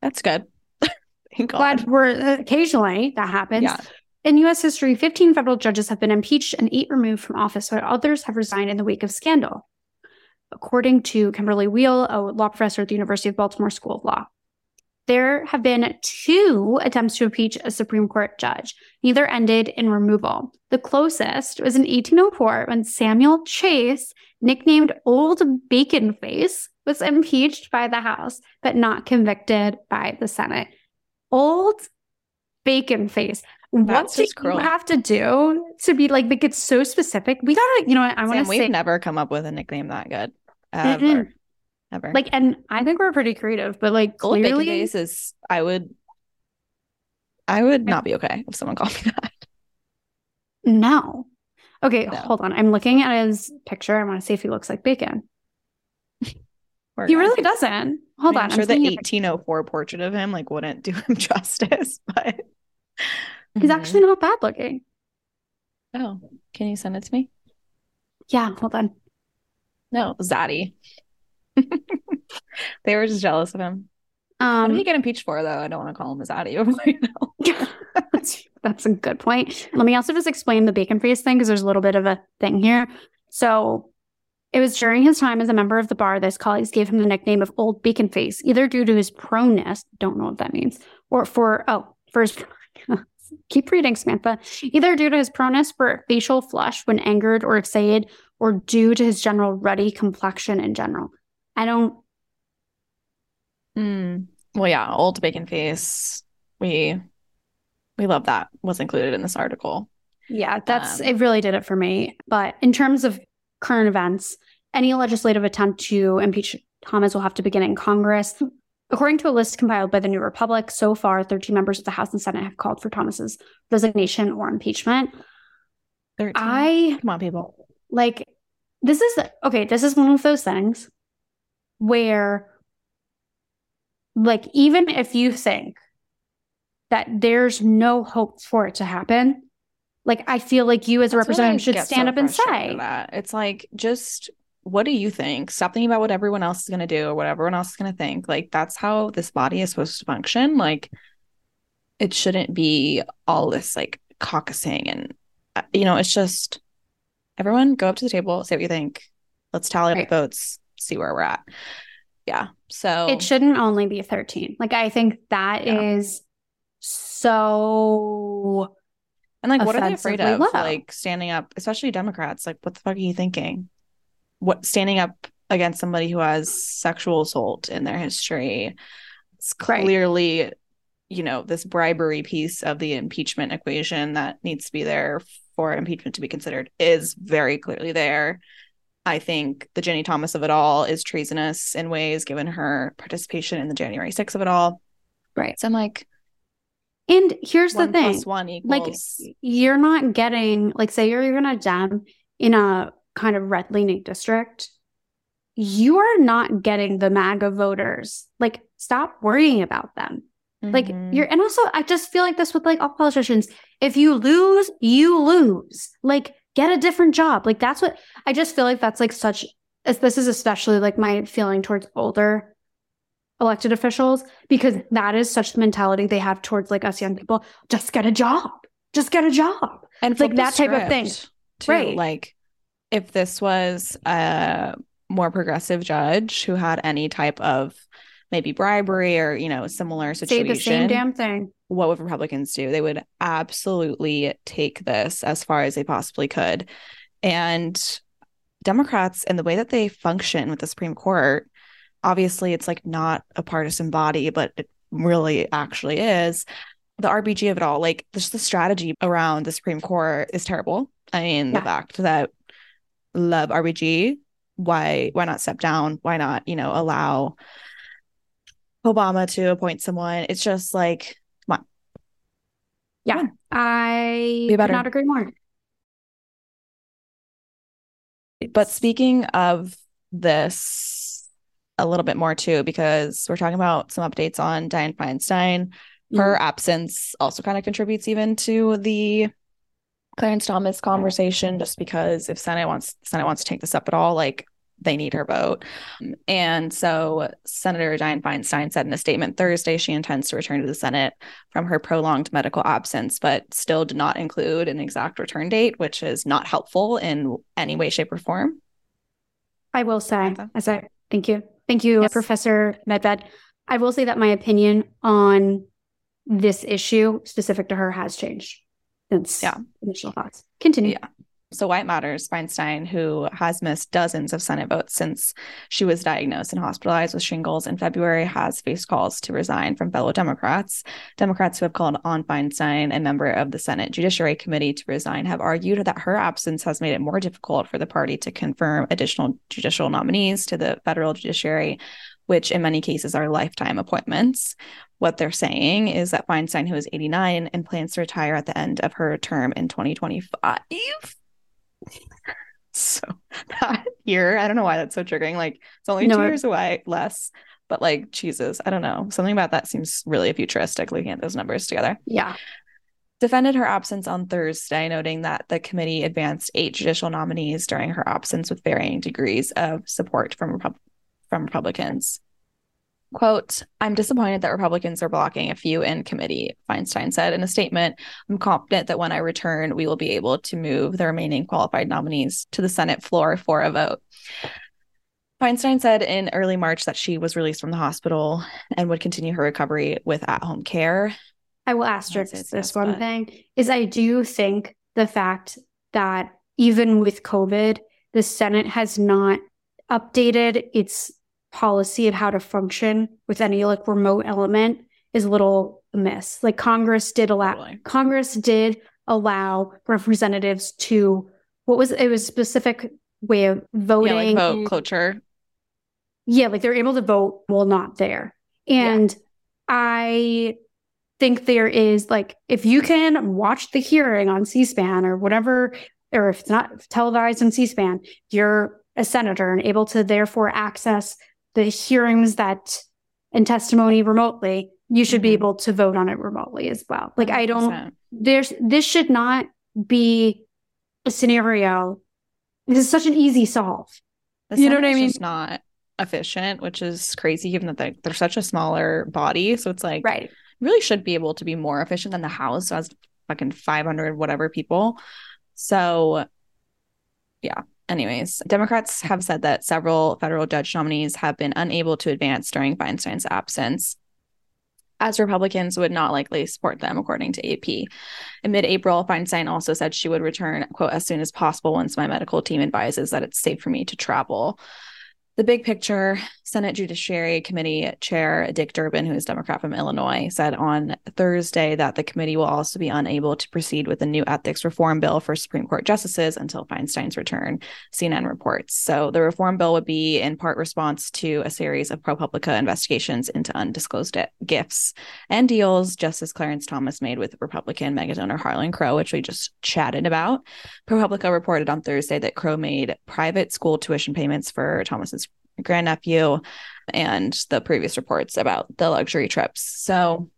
[SPEAKER 2] That's good.
[SPEAKER 1] Glad we're occasionally that happens. Yeah. In U.S. history, 15 federal judges have been impeached and eight removed from office, while others have resigned in the wake of scandal, according to Kimberly Wehle, a law professor at the University of Baltimore School of Law. There have been two attempts to impeach a Supreme Court judge. Neither ended in removal. The closest was in 1804 when Samuel Chase, nicknamed Old Bacon Face, was impeached by the House, but not convicted by the Senate. Old Bacon Face. That's what do you have to do to be like make it so specific? We gotta, you know, what, I want to say
[SPEAKER 2] we've never come up with a nickname that good ever. Mm-mm ever.
[SPEAKER 1] Like, and I think we're pretty creative, but like Gold clearly,
[SPEAKER 2] face is I would, I would not be okay if someone called me that.
[SPEAKER 1] No. Okay, no. hold on. I'm looking at his picture. I want to see if he looks like bacon. he really doesn't. Hold I mean, on.
[SPEAKER 2] I'm sure the 1804 portrait of him like wouldn't do him justice, but
[SPEAKER 1] he's mm-hmm. actually not bad looking.
[SPEAKER 2] Oh, can you send it to me?
[SPEAKER 1] Yeah, hold on.
[SPEAKER 2] No, Zaddy. they were just jealous of him. Um, what did he get impeached for, though? I don't want to call him a zaddy.
[SPEAKER 1] that's, that's a good point. Let me also just explain the bacon face thing because there's a little bit of a thing here. So it was during his time as a member of the bar that his colleagues gave him the nickname of Old Bacon Face, either due to his proneness, don't know what that means, or for, oh, for his, keep reading, Samantha, either due to his proneness for facial flush when angered or excited, or due to his general ruddy complexion in general. I don't.
[SPEAKER 2] Mm. Well, yeah, old bacon face. We we love that was included in this article.
[SPEAKER 1] Yeah, that's um, it. Really did it for me. But in terms of current events, any legislative attempt to impeach Thomas will have to begin in Congress. According to a list compiled by the New Republic, so far 13 members of the House and Senate have called for Thomas's resignation or impeachment.
[SPEAKER 2] 13. I come on, people.
[SPEAKER 1] Like this is okay. This is one of those things where like even if you think that there's no hope for it to happen like i feel like you as a representative should stand so up and say.
[SPEAKER 2] that it's like just what do you think? Stop thinking about what everyone else is going to do or what everyone else is going to think. Like that's how this body is supposed to function. Like it shouldn't be all this like caucusing and uh, you know it's just everyone go up to the table say what you think. Let's tally up the votes see where we're at. Yeah. So
[SPEAKER 1] it shouldn't only be 13. Like I think that yeah. is so
[SPEAKER 2] and like what are they afraid of? Low. Like standing up, especially Democrats, like what the fuck are you thinking? What standing up against somebody who has sexual assault in their history. It's clearly, right. you know, this bribery piece of the impeachment equation that needs to be there for impeachment to be considered is very clearly there. I think the Ginni Thomas of it all is treasonous in ways, given her participation in the January 6th of it all.
[SPEAKER 1] Right.
[SPEAKER 2] So I'm like,
[SPEAKER 1] and here's the thing
[SPEAKER 2] plus one equals...
[SPEAKER 1] like, you're not getting, like, say you're, you're going to dem in a kind of red leaning district. You are not getting the MAGA voters. Like, stop worrying about them. Mm-hmm. Like, you're, and also, I just feel like this with like all politicians. If you lose, you lose. Like, get a different job. Like that's what I just feel like that's like such as this is especially like my feeling towards older elected officials because that is such the mentality they have towards like us young people. Just get a job. Just get a job. And like that type of thing.
[SPEAKER 2] Too. Right. Like if this was a more progressive judge who had any type of maybe bribery or, you know, similar situation.
[SPEAKER 1] Say the same damn thing.
[SPEAKER 2] What would Republicans do? They would absolutely take this as far as they possibly could. And Democrats and the way that they function with the Supreme Court, obviously it's like not a partisan body, but it really actually is. The RBG of it all, like just the strategy around the Supreme Court is terrible. I mean, yeah. the fact that love RBG, why why not step down? Why not, you know, allow Obama to appoint someone? It's just like.
[SPEAKER 1] Yeah. I could not agree more.
[SPEAKER 2] But speaking of this a little bit more too, because we're talking about some updates on Dianne Feinstein. Her mm-hmm. absence also kind of contributes even to the Clarence Thomas conversation, just because if Senate wants Senate wants to take this up at all, like they need her vote. Um, and so Senator Dianne Feinstein said in a statement Thursday she intends to return to the Senate from her prolonged medical absence, but still did not include an exact return date, which is not helpful in any way, shape, or form.
[SPEAKER 1] I will say, as I thank you. Thank you, yes. Professor Medved. I will say that my opinion on this issue specific to her has changed since yeah. initial thoughts. Continue.
[SPEAKER 2] Yeah. So White Matters Feinstein, who has missed dozens of Senate votes since she was diagnosed and hospitalized with shingles in February, has faced calls to resign from fellow Democrats. Democrats who have called on Feinstein, a member of the Senate Judiciary Committee, to resign, have argued that her absence has made it more difficult for the party to confirm additional judicial nominees to the federal judiciary, which in many cases are lifetime appointments. What they're saying is that Feinstein, who is 89 and plans to retire at the end of her term in 2025, so that year, I don't know why that's so triggering. Like it's only no, two years away, less. But like Jesus, I don't know. Something about that seems really futuristic looking at those numbers together.
[SPEAKER 1] Yeah.
[SPEAKER 2] Defended her absence on Thursday, noting that the committee advanced eight judicial nominees during her absence with varying degrees of support from Repu- from Republicans. Quote, I'm disappointed that Republicans are blocking a few in committee, Feinstein said in a statement. I'm confident that when I return, we will be able to move the remaining qualified nominees to the Senate floor for a vote. Feinstein said in early March that she was released from the hospital and would continue her recovery with at home care.
[SPEAKER 1] I will asterisk this, this one but... thing is I do think the fact that even with COVID, the Senate has not updated its policy of how to function with any like remote element is a little amiss. Like Congress did allow totally. Congress did allow representatives to what was it was specific way of voting. Yeah, like
[SPEAKER 2] vote and, cloture.
[SPEAKER 1] Yeah, like they're able to vote while not there. And yeah. I think there is like if you can watch the hearing on C-SPAN or whatever, or if it's not televised on C-SPAN, you're a senator and able to therefore access the hearings that and testimony remotely, you should be mm-hmm. able to vote on it remotely as well. Like 100%. I don't there's this should not be a scenario. This is such an easy solve.
[SPEAKER 2] The you know what I mean? It's not efficient, which is crazy given that they're, they're such a smaller body. So it's like
[SPEAKER 1] right.
[SPEAKER 2] really should be able to be more efficient than the House so as fucking 500 whatever people. So yeah, anyways, Democrats have said that several federal judge nominees have been unable to advance during Feinstein's absence, as Republicans would not likely support them, according to AP. In mid April, Feinstein also said she would return, quote, as soon as possible once my medical team advises that it's safe for me to travel the big picture Senate Judiciary Committee Chair Dick Durbin, who is Democrat from Illinois, said on Thursday that the committee will also be unable to proceed with the new ethics reform bill for Supreme Court justices until Feinstein's return, CNN reports. So the reform bill would be in part response to a series of ProPublica investigations into undisclosed gifts and deals Justice Clarence Thomas made with Republican megadonor Harlan Crow, which we just chatted about. ProPublica reported on Thursday that Crow made private school tuition payments for Thomas's grandnephew and the previous reports about the luxury trips. So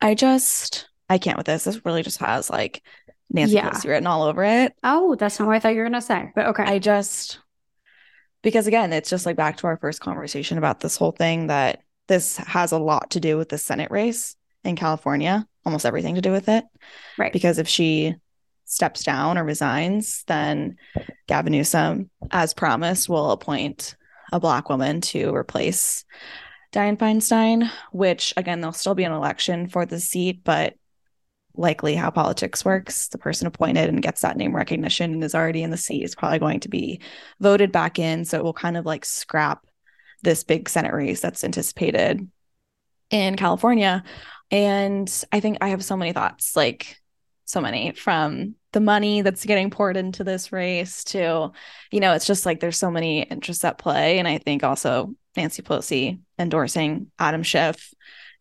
[SPEAKER 2] I just I can't with this. This really just has like Nancy yeah. Pelosi written all over it.
[SPEAKER 1] Oh, that's not what I thought you were gonna say. But okay.
[SPEAKER 2] I just because again, it's just like back to our first conversation about this whole thing that this has a lot to do with the Senate race in California, almost everything to do with it.
[SPEAKER 1] Right.
[SPEAKER 2] Because if she steps down or resigns, then Gavin Newsom, as promised, will appoint a black woman to replace Dianne Feinstein, which again, there'll still be an election for the seat, but likely how politics works. The person appointed and gets that name recognition and is already in the seat is probably going to be voted back in. So it will kind of like scrap this big Senate race that's anticipated in California. And I think I have so many thoughts, like so many from the money that's getting poured into this race to, you know, it's just like there's so many interests at play. And I think also Nancy Pelosi endorsing Adam Schiff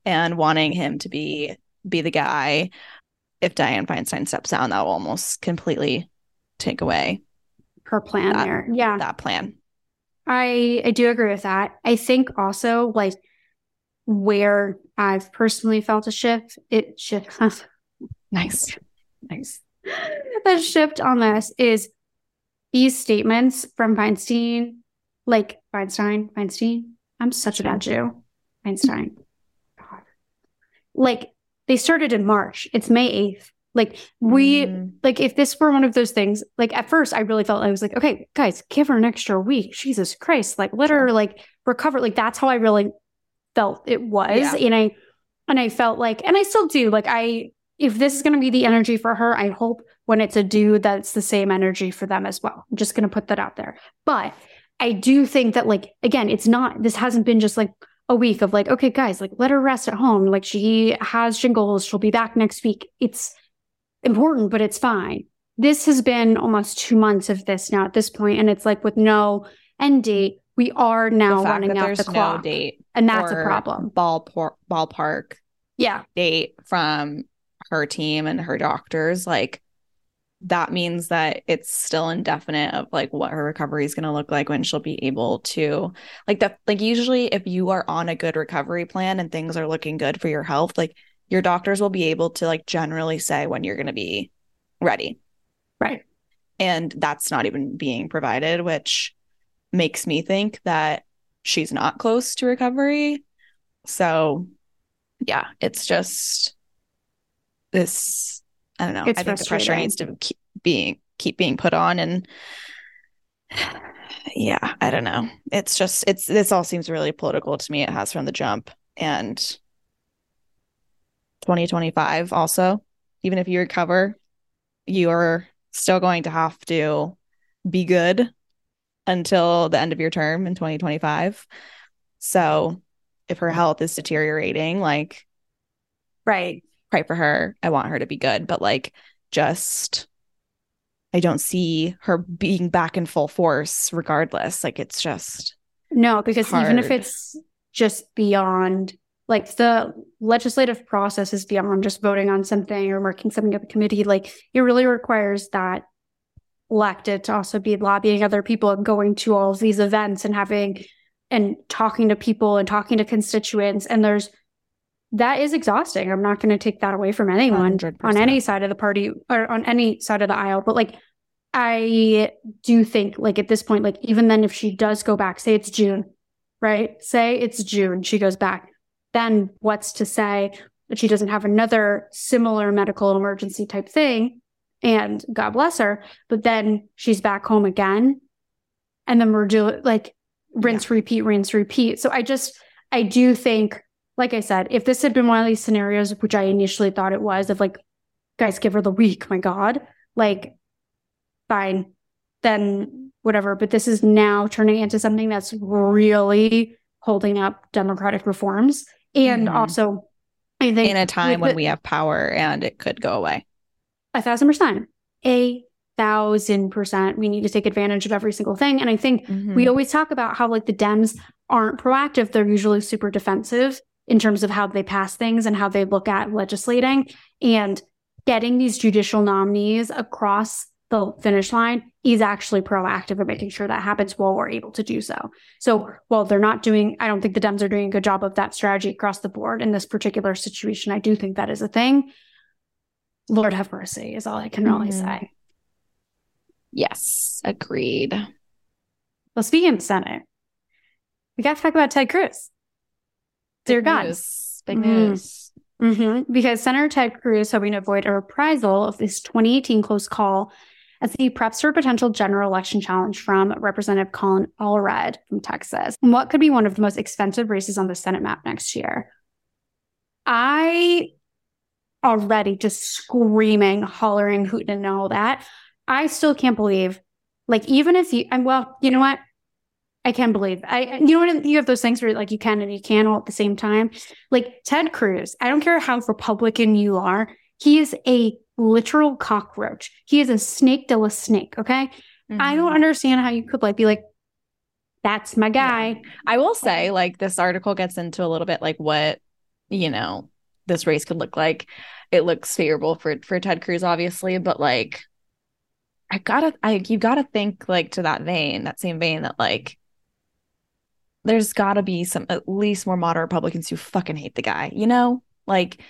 [SPEAKER 2] and wanting him to be be the guy. If Dianne Feinstein steps down, that will almost completely take away
[SPEAKER 1] her plan that, there. Yeah.
[SPEAKER 2] That plan.
[SPEAKER 1] I I do agree with that. I think also like where I've personally felt a shift, it shift.
[SPEAKER 2] nice.
[SPEAKER 1] Nice. The shift on this is these statements from Feinstein, like Feinstein, Feinstein. I'm such a bad Jew. Feinstein. God. Like they started in March. It's May 8th. Like we mm. like if this were one of those things, like at first I really felt I was like, okay, guys, give her an extra week. Jesus Christ. Like let her like recover. Like that's how I really felt it was. Yeah. And I and I felt like and I still do. Like I if this is gonna be the energy for her, I hope when it's a dude that's the same energy for them as well. I'm just gonna put that out there. But I do think that like again, it's not this hasn't been just like a week of like, okay, guys, like let her rest at home. Like she has shingles, she'll be back next week. It's important, but it's fine. This has been almost two months of this now at this point, and it's like with no end date, we are now running out the clock. No date and that's a problem.
[SPEAKER 2] Ballpark, ballpark,
[SPEAKER 1] yeah,
[SPEAKER 2] date from her team and her doctors. Like that means that it's still indefinite of like what her recovery is going to look like when she'll be able to like that like usually if you are on a good recovery plan and things are looking good for your health like your doctors will be able to like generally say when you're going to be ready.
[SPEAKER 1] Right.
[SPEAKER 2] And that's not even being provided, which makes me think that she's not close to recovery. So, yeah, it's just this. I don't know. It's I think the pressure needs to keep being keep being put on, and yeah, I don't know. It's just it's this all seems really political to me. It has from the jump, and 2025 also even if you recover you're still going to have to be good until the end of your term in 2025 so if her health is deteriorating like
[SPEAKER 1] right
[SPEAKER 2] pray for her i want her to be good but like just i don't see her being back in full force regardless like it's just
[SPEAKER 1] no because hard. even if it's just beyond like the legislative process is beyond just voting on something or marking something up a committee. Like it really requires that elected to also be lobbying other people and going to all of these events and having and talking to people and talking to constituents. And there's that is exhausting. I'm not going to take that away from anyone 100%. on any side of the party or on any side of the aisle. But like, I do think, like, at this point, like, even then, if she does go back, say it's June, right? Say it's June, she goes back then what's to say that she doesn't have another similar medical emergency type thing? And God bless her. But then she's back home again. And then we're doing like rinse, yeah. repeat, rinse, repeat. So I just, I do think, like I said, if this had been one of these scenarios, which I initially thought it was, of like, guys, give her the week, my God, like, fine, then whatever. But this is now turning into something that's really holding up democratic reforms and mm-hmm. also, I think
[SPEAKER 2] in a time when we have power and it could go away.
[SPEAKER 1] A thousand percent. A thousand percent. We need to take advantage of every single thing. And I think mm-hmm. we always talk about how like the Dems aren't proactive. They're usually super defensive in terms of how they pass things and how they look at legislating and getting these judicial nominees across the finish line is actually proactive in making sure that happens while we're able to do so. So while they're not doing, I don't think the Dems are doing a good job of that strategy across the board in this particular situation. I do think that is a thing. Lord have mercy is all I can really mm-hmm. say.
[SPEAKER 2] Yes, agreed.
[SPEAKER 1] Well, speaking of the Senate, we got to talk about Ted Cruz. Dear God.
[SPEAKER 2] News. Big news.
[SPEAKER 1] Mm-hmm. Because Senator Ted Cruz is hoping to avoid a reprisal of this 2018 close call as he preps for a potential general election challenge from Representative Colin Allred from Texas. What could be one of the most expensive races on the Senate map next year? I already just screaming, hollering, hooting, and all that. I still can't believe, like, even if you, and well, you know what? I can't believe I, you know what? You have those things where like you can and you can all at the same time. Like Ted Cruz, I don't care how Republican you are, he is a literal cockroach. He is a snake de a snake. Okay. Mm-hmm. I don't mm-hmm. understand how you could like be like, that's my guy. Yeah.
[SPEAKER 2] I will say, like, this article gets into a little bit like what, you know, this race could look like. It looks favorable for for Ted Cruz, obviously, but like I gotta I you gotta think like to that vein, that same vein that like there's gotta be some at least more moderate Republicans who fucking hate the guy, you know? Like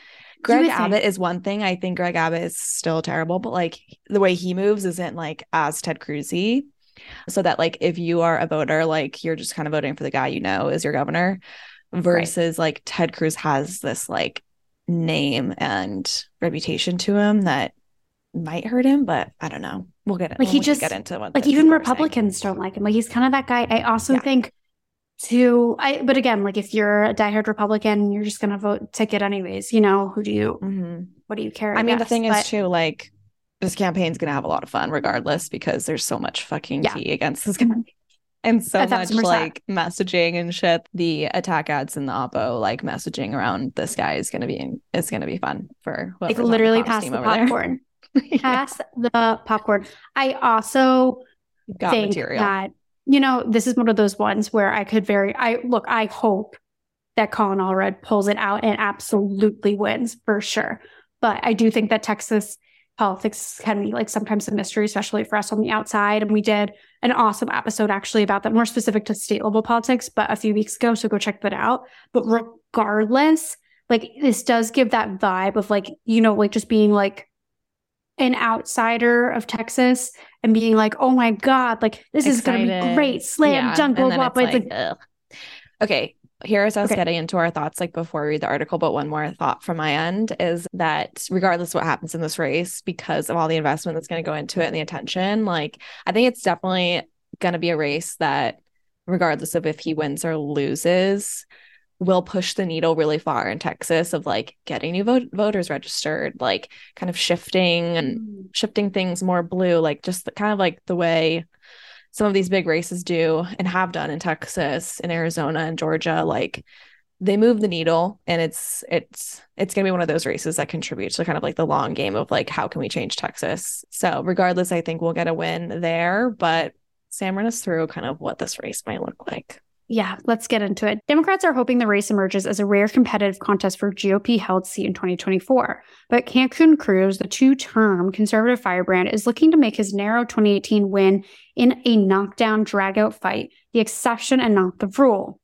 [SPEAKER 2] Greg Abbott is one thing. I think Greg Abbott is still terrible, but like the way he moves isn't like as Ted Cruzy. So that like if you are a voter, like you're just kind of voting for the guy you know is your governor versus right. like Ted Cruz has this like name and reputation to him that might hurt him, but I don't know. We'll get it.
[SPEAKER 1] Like he just get into what like even Republicans don't like him. Like he's kind of that guy. I also yeah. think to I but again, like if you're a diehard Republican, you're just gonna vote ticket anyways. You know, who do you mm-hmm. what do you care?
[SPEAKER 2] I, I mean, guess? the thing but, is too, like this campaign's gonna have a lot of fun regardless because there's so much fucking yeah. tea against this guy and so much like messaging and shit. The attack ads and the oppo like messaging around this guy is gonna be is gonna be fun for
[SPEAKER 1] like literally pass the popcorn. yeah. Pass the popcorn. I also Got think material. that you know this is one of those ones where I could very I look. I hope that Colin Allred pulls it out and absolutely wins for sure. But I do think that Texas politics can be like sometimes a mystery, especially for us on the outside. And we did an awesome episode actually about that, more specific to state level politics, but a few weeks ago. So go check that out. But regardless, like this does give that vibe of like, you know, like just being like an outsider of Texas and being like, oh my God, like this Excited. is going to be great. Slam yeah. dunk, blah, blah, blah. Like, like
[SPEAKER 2] okay, here's us okay. getting into our thoughts like before we read the article but one more thought from my end is that regardless what happens in this race because of all the investment that's going to go into it and the attention like i think it's definitely going to be a race that regardless of if he wins or loses will push the needle really far in texas of like getting new vote- voters registered like kind of shifting and mm. shifting things more blue like just the, kind of like the way some of these big races do and have done in Texas, in Arizona, and Georgia, like they move the needle and it's it's it's going to be one of those races that contributes to kind of like the long game of like how can we change Texas. So regardless, I think we'll get a win there, but Sam run us through kind of what this race might look like.
[SPEAKER 1] Yeah, let's get into it. Democrats are hoping the race emerges as a rare competitive contest for GOP held seat in 2024. But Cancun Cruz, the two term conservative firebrand, is looking to make his narrow 2018 win in a knockdown dragout fight the exception and not the rule.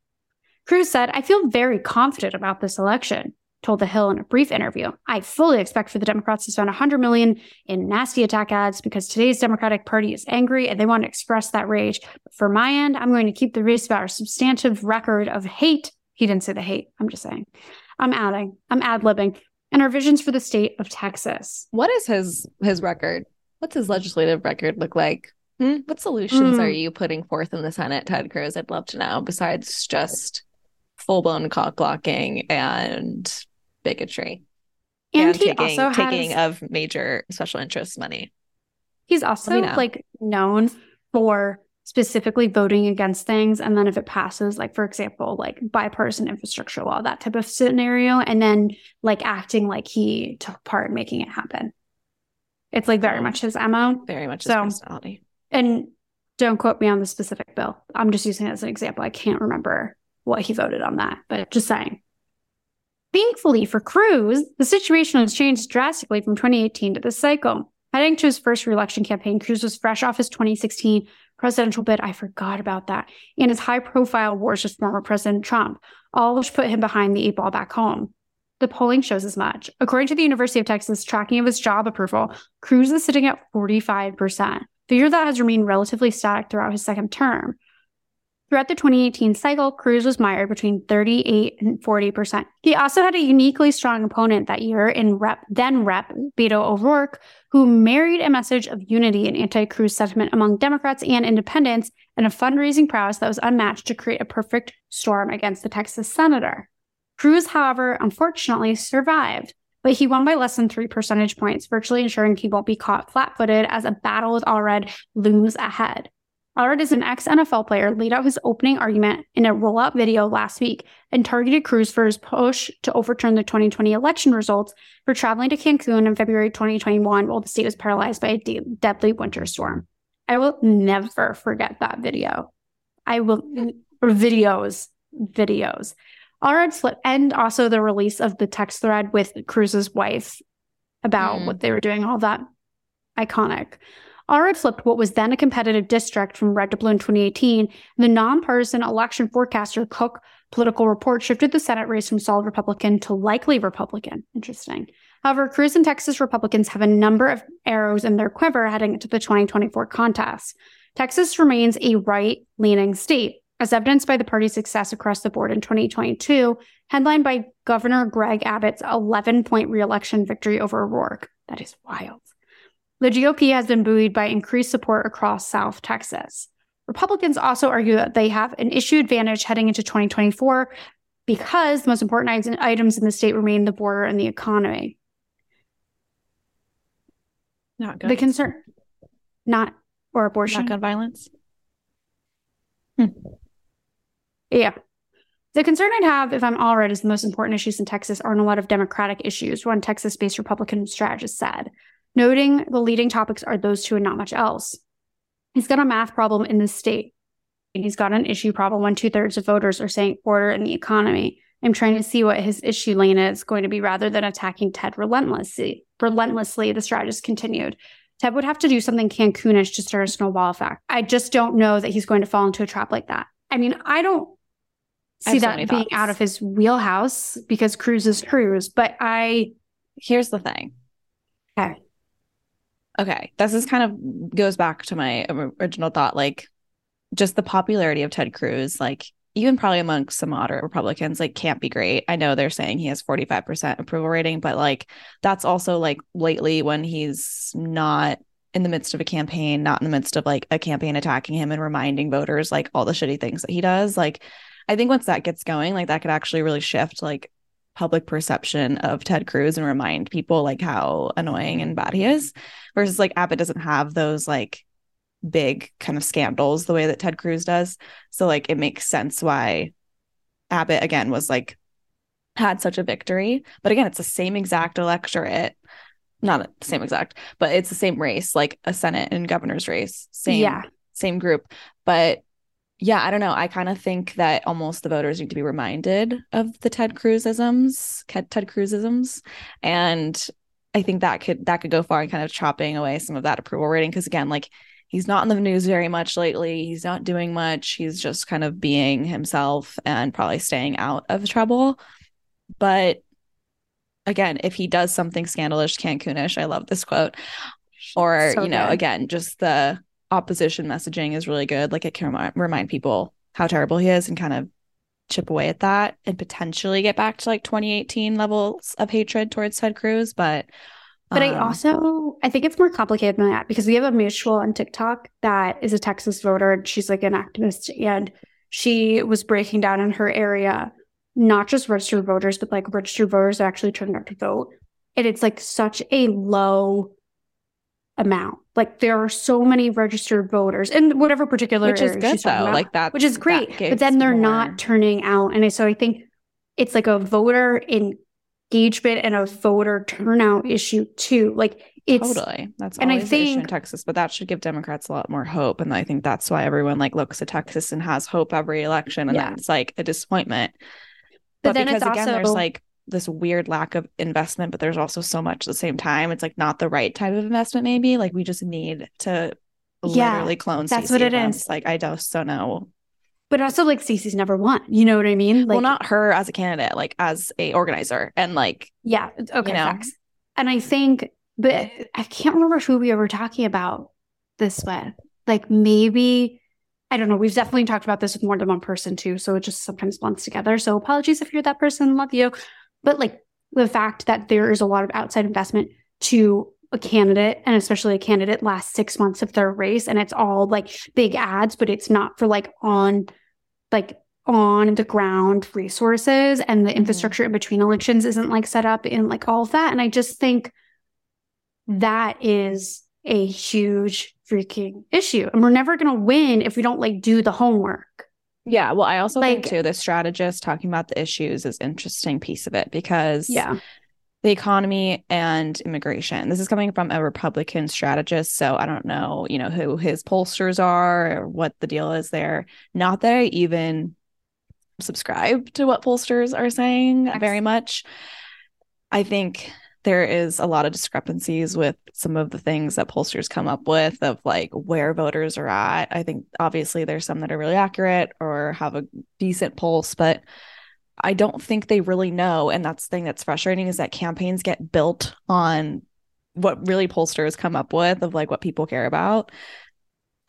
[SPEAKER 1] Cruz said, I feel very confident about this election told The Hill in a brief interview. I fully expect for the Democrats to spend 100 million in nasty attack ads because today's Democratic Party is angry and they want to express that rage. But for my end, I'm going to keep the race about our substantive record of hate. He didn't say the hate. I'm just saying. I'm adding. I'm ad libbing. And our visions for the state of Texas.
[SPEAKER 2] What is his his record? What's his legislative record look like? Hmm? What solutions mm. are you putting forth in the Senate, Ted Cruz? I'd love to know. Besides just full blown cock blocking and bigotry
[SPEAKER 1] and, and he taking, also
[SPEAKER 2] taking of major special interest money.
[SPEAKER 1] He's also like known for specifically voting against things. And then if it passes like for example like bipartisan infrastructure law that type of scenario and then like acting like he took part in making it happen. It's like very mm. much his mo
[SPEAKER 2] very much his so, personality.
[SPEAKER 1] and don't quote me on the specific bill. I'm just using it as an example. I can't remember what he voted on that but just saying Thankfully for Cruz, the situation has changed drastically from 2018 to this cycle. Heading to his first reelection campaign, Cruz was fresh off his 2016 presidential bid. I forgot about that. And his high profile wars with former President Trump, all which put him behind the eight ball back home. The polling shows as much. According to the University of Texas tracking of his job approval, Cruz is sitting at 45%, figure that has remained relatively static throughout his second term. Throughout the 2018 cycle, Cruz was mired between 38 and 40%. He also had a uniquely strong opponent that year in Rep, then Rep Beto O'Rourke, who married a message of unity and anti Cruz sentiment among Democrats and independents and a fundraising prowess that was unmatched to create a perfect storm against the Texas senator. Cruz, however, unfortunately survived, but he won by less than three percentage points, virtually ensuring he won't be caught flat footed as a battle with Allred looms ahead. Allred is an ex NFL player, laid out his opening argument in a rollout video last week and targeted Cruz for his push to overturn the 2020 election results for traveling to Cancun in February 2021 while the state was paralyzed by a de- deadly winter storm. I will never forget that video. I will, or videos, videos. Allred slip, and also the release of the text thread with Cruz's wife about mm. what they were doing, all that iconic. Allred flipped what was then a competitive district from red to blue in 2018. The nonpartisan election forecaster Cook political report shifted the Senate race from solid Republican to likely Republican. Interesting. However, Cruz and Texas Republicans have a number of arrows in their quiver heading into the 2024 contest. Texas remains a right leaning state, as evidenced by the party's success across the board in 2022, headlined by Governor Greg Abbott's 11 point reelection victory over O'Rourke. That is wild. The GOP has been buoyed by increased support across South Texas. Republicans also argue that they have an issue advantage heading into 2024 because the most important items in the state remain the border and the economy.
[SPEAKER 2] Not good.
[SPEAKER 1] The concern, not or abortion,
[SPEAKER 2] not gun violence.
[SPEAKER 1] Hmm. Yeah. The concern I'd have if I'm Allred is the most important issues in Texas aren't a lot of Democratic issues, one Texas based Republican strategist said noting the leading topics are those two and not much else. He's got a math problem in the state. He's got an issue problem when two thirds of voters are saying order in the economy. I'm trying to see what his issue lane is going to be rather than attacking Ted relentlessly. Relentlessly, the strategist continued. Ted would have to do something Cancunish to start a snowball effect. I just don't know that he's going to fall into a trap like that. I mean, I don't see that so being out of his wheelhouse because Cruz is Cruz, but I.
[SPEAKER 2] Here's the thing.
[SPEAKER 1] Okay
[SPEAKER 2] okay this is kind of goes back to my original thought like just the popularity of ted cruz like even probably amongst some moderate republicans like can't be great. I know they're saying he has 45% approval rating but like that's also like lately when he's not in the midst of a campaign not in the midst of like a campaign attacking him and reminding voters like all the shitty things that he does like i think once that gets going like that could actually really shift like public perception of Ted Cruz and remind people like how annoying and bad he is. Versus like Abbott doesn't have those like big kind of scandals the way that Ted Cruz does. So like it makes sense why Abbott again was like had such a victory. But again, it's the same exact electorate. Not the same exact, but it's the same race, like a Senate and governor's race. Same, yeah. same group. But yeah, I don't know. I kind of think that almost the voters need to be reminded of the Ted Cruzisms, Ted Cruzisms, and I think that could that could go far in kind of chopping away some of that approval rating. Because again, like he's not in the news very much lately. He's not doing much. He's just kind of being himself and probably staying out of trouble. But again, if he does something scandalous, Cancunish, I love this quote. Or, so you know, good. again, just the opposition messaging is really good. Like it can remind, remind people how terrible he is and kind of chip away at that and potentially get back to like 2018 levels of hatred towards Ted Cruz. But
[SPEAKER 1] but um, I also I think it's more complicated than that because we have a mutual on TikTok that is a Texas voter and she's like an activist and she was breaking down in her area not just registered voters but like registered voters that actually turned out to vote and it's like such a low amount. Like there are so many registered voters in whatever particular
[SPEAKER 2] which is good though. About, like that,
[SPEAKER 1] which is great. But then they're more... not turning out, and so I think it's like a voter engagement and a voter turnout issue too. Like it's
[SPEAKER 2] totally that's and I think in Texas, but that should give Democrats a lot more hope, and I think that's why everyone like looks at Texas and has hope every election, and yeah. then it's like a disappointment. But, but then because again, also, there's like this weird lack of investment, but there's also so much at the same time. It's like not the right type of investment, maybe. Like we just need to yeah, literally clone.
[SPEAKER 1] That's what it is.
[SPEAKER 2] Like I just don't know.
[SPEAKER 1] But also like Cece's never won. You know what I mean?
[SPEAKER 2] Like, well, not her as a candidate, like as a organizer. And like
[SPEAKER 1] Yeah. Okay. You know? Facts. And I think but I can't remember who we were talking about this with. Like maybe I don't know. We've definitely talked about this with more than one person too. So it just sometimes blends together. So apologies if you're that person. Love you. But like the fact that there is a lot of outside investment to a candidate and especially a candidate last six months of their race and it's all like big ads but it's not for like on like on the ground resources and the mm-hmm. infrastructure in between elections isn't like set up in like all of that. And i just think that is a huge freaking issue. And we're never going to win if we don't like do the homework
[SPEAKER 2] yeah well i also like, think too the strategist talking about the issues is interesting piece of it because
[SPEAKER 1] yeah
[SPEAKER 2] the economy and immigration. This is coming from a Republican strategist, so I don't know, you know, who his pollsters are or what the deal is there. Not that I even subscribe to what pollsters are saying Excellent. very much. I think there is a lot of discrepancies with some of the things that pollsters come up with of like where voters are at. I think obviously there's some that are really accurate or have a decent pulse, but I don't think they really know. And that's the thing that's frustrating is that campaigns get built on what really pollsters come up with of like what people care about.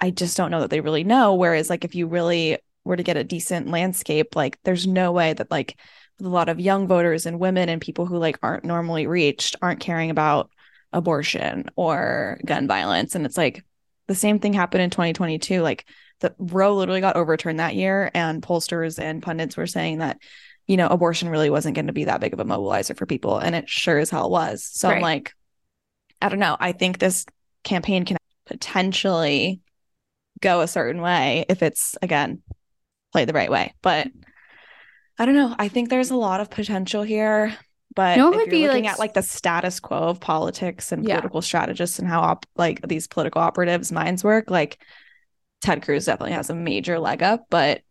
[SPEAKER 2] I just don't know that they really know. Whereas, like, if you really were to get a decent landscape, like, there's no way that, like, a lot of young voters and women and people who like aren't normally reached aren't caring about abortion or gun violence. And it's like the same thing happened in 2022. Like, the Roe literally got overturned that year, and pollsters and pundits were saying that you know, abortion really wasn't going to be that big of a mobilizer for people. And it sure as hell was. So right. I'm like, I don't know. I think this campaign can potentially go a certain way if it's, again, played the right way. But I don't know. I think there's a lot of potential here. But know, if you're looking like... at like the status quo of politics and yeah. political strategists and how op- like these political operatives' minds work, like Ted Cruz definitely has a major leg up. But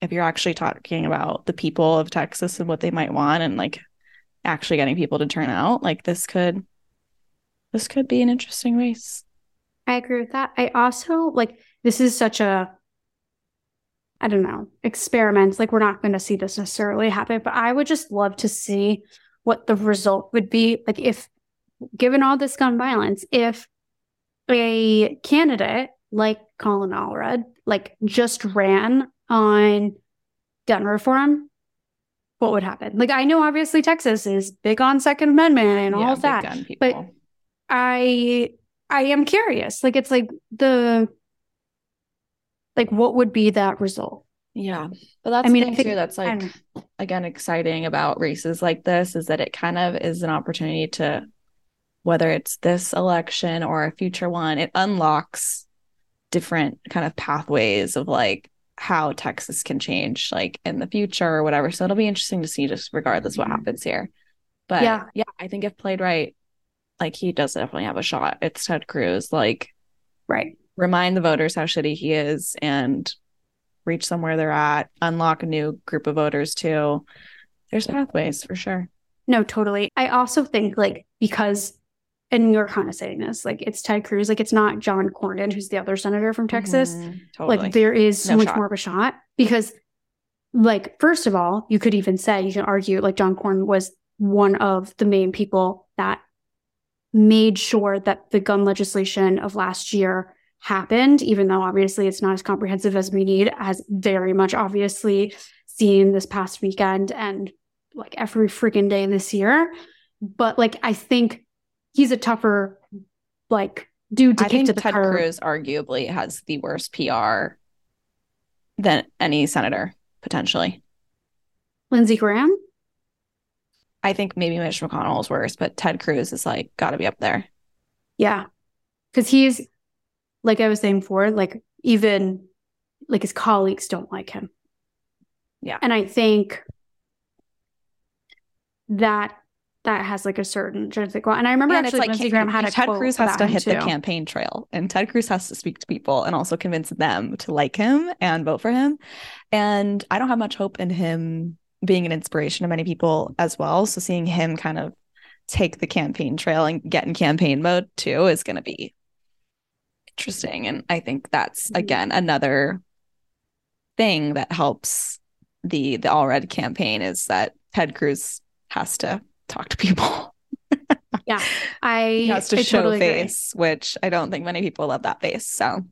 [SPEAKER 2] if you're actually talking about the people of Texas and what they might want and like actually getting people to turn out, like this could this could be an interesting race.
[SPEAKER 1] I agree with that. I also like this is such a I don't know, experiments. Like we're not going to see this necessarily happen, but I would just love to see what the result would be like if given all this gun violence, if a candidate like Colin Allred like just ran on gun reform, what would happen? Like I know obviously Texas is big on Second Amendment and yeah, all of that, but I I am curious. Like it's like the like what would be that result?
[SPEAKER 2] Yeah. But that's I mean, I think, too that's like again exciting about races like this is that it kind of is an opportunity to whether it's this election or a future one, it unlocks different kind of pathways of like how Texas can change like in the future or whatever. So it'll be interesting to see just regardless what mm-hmm. happens here. But yeah, yeah, I think if played right, like he does definitely have a shot. It's Ted Cruz. Like,
[SPEAKER 1] right.
[SPEAKER 2] Remind the voters how shitty he is and reach somewhere they're at, unlock a new group of voters too. There's pathways for sure.
[SPEAKER 1] No, totally. I also think like because and you're kind of saying this like it's Ted Cruz, like it's not John Cornyn, who's the other senator from Texas. Mm-hmm, totally. Like there is so no much shot. more of a shot because, like, first of all, you could even say you can argue like John Cornyn was one of the main people that made sure that the gun legislation of last year happened, even though obviously it's not as comprehensive as we need, as very much obviously seen this past weekend and like every freaking day this year. But like I think he's a tougher like dude to I think to the
[SPEAKER 2] Ted
[SPEAKER 1] curb.
[SPEAKER 2] Cruz arguably has the worst PR than any senator potentially.
[SPEAKER 1] Lindsey Graham.
[SPEAKER 2] I think maybe Mitch McConnell is worse, but Ted Cruz is like got to be up there.
[SPEAKER 1] Yeah, because he's like I was saying before, like even like his colleagues don't like him.
[SPEAKER 2] Yeah,
[SPEAKER 1] and I think that that has like a certain intrinsic And I remember yeah, actually like, Lindsey Graham had a
[SPEAKER 2] Ted Cruz has to hit the campaign trail, and Ted Cruz has to speak to people and also convince them to like him and vote for him. And I don't have much hope in him being an inspiration to many people as well. So seeing him kind of take the campaign trail and get in campaign mode too is going to be interesting. And I think that's mm-hmm. again another thing that helps the the Allred campaign is that Ted Cruz has to talk to people.
[SPEAKER 1] yeah. I
[SPEAKER 2] he has to I show totally face, agree. which I don't think many people love that face. So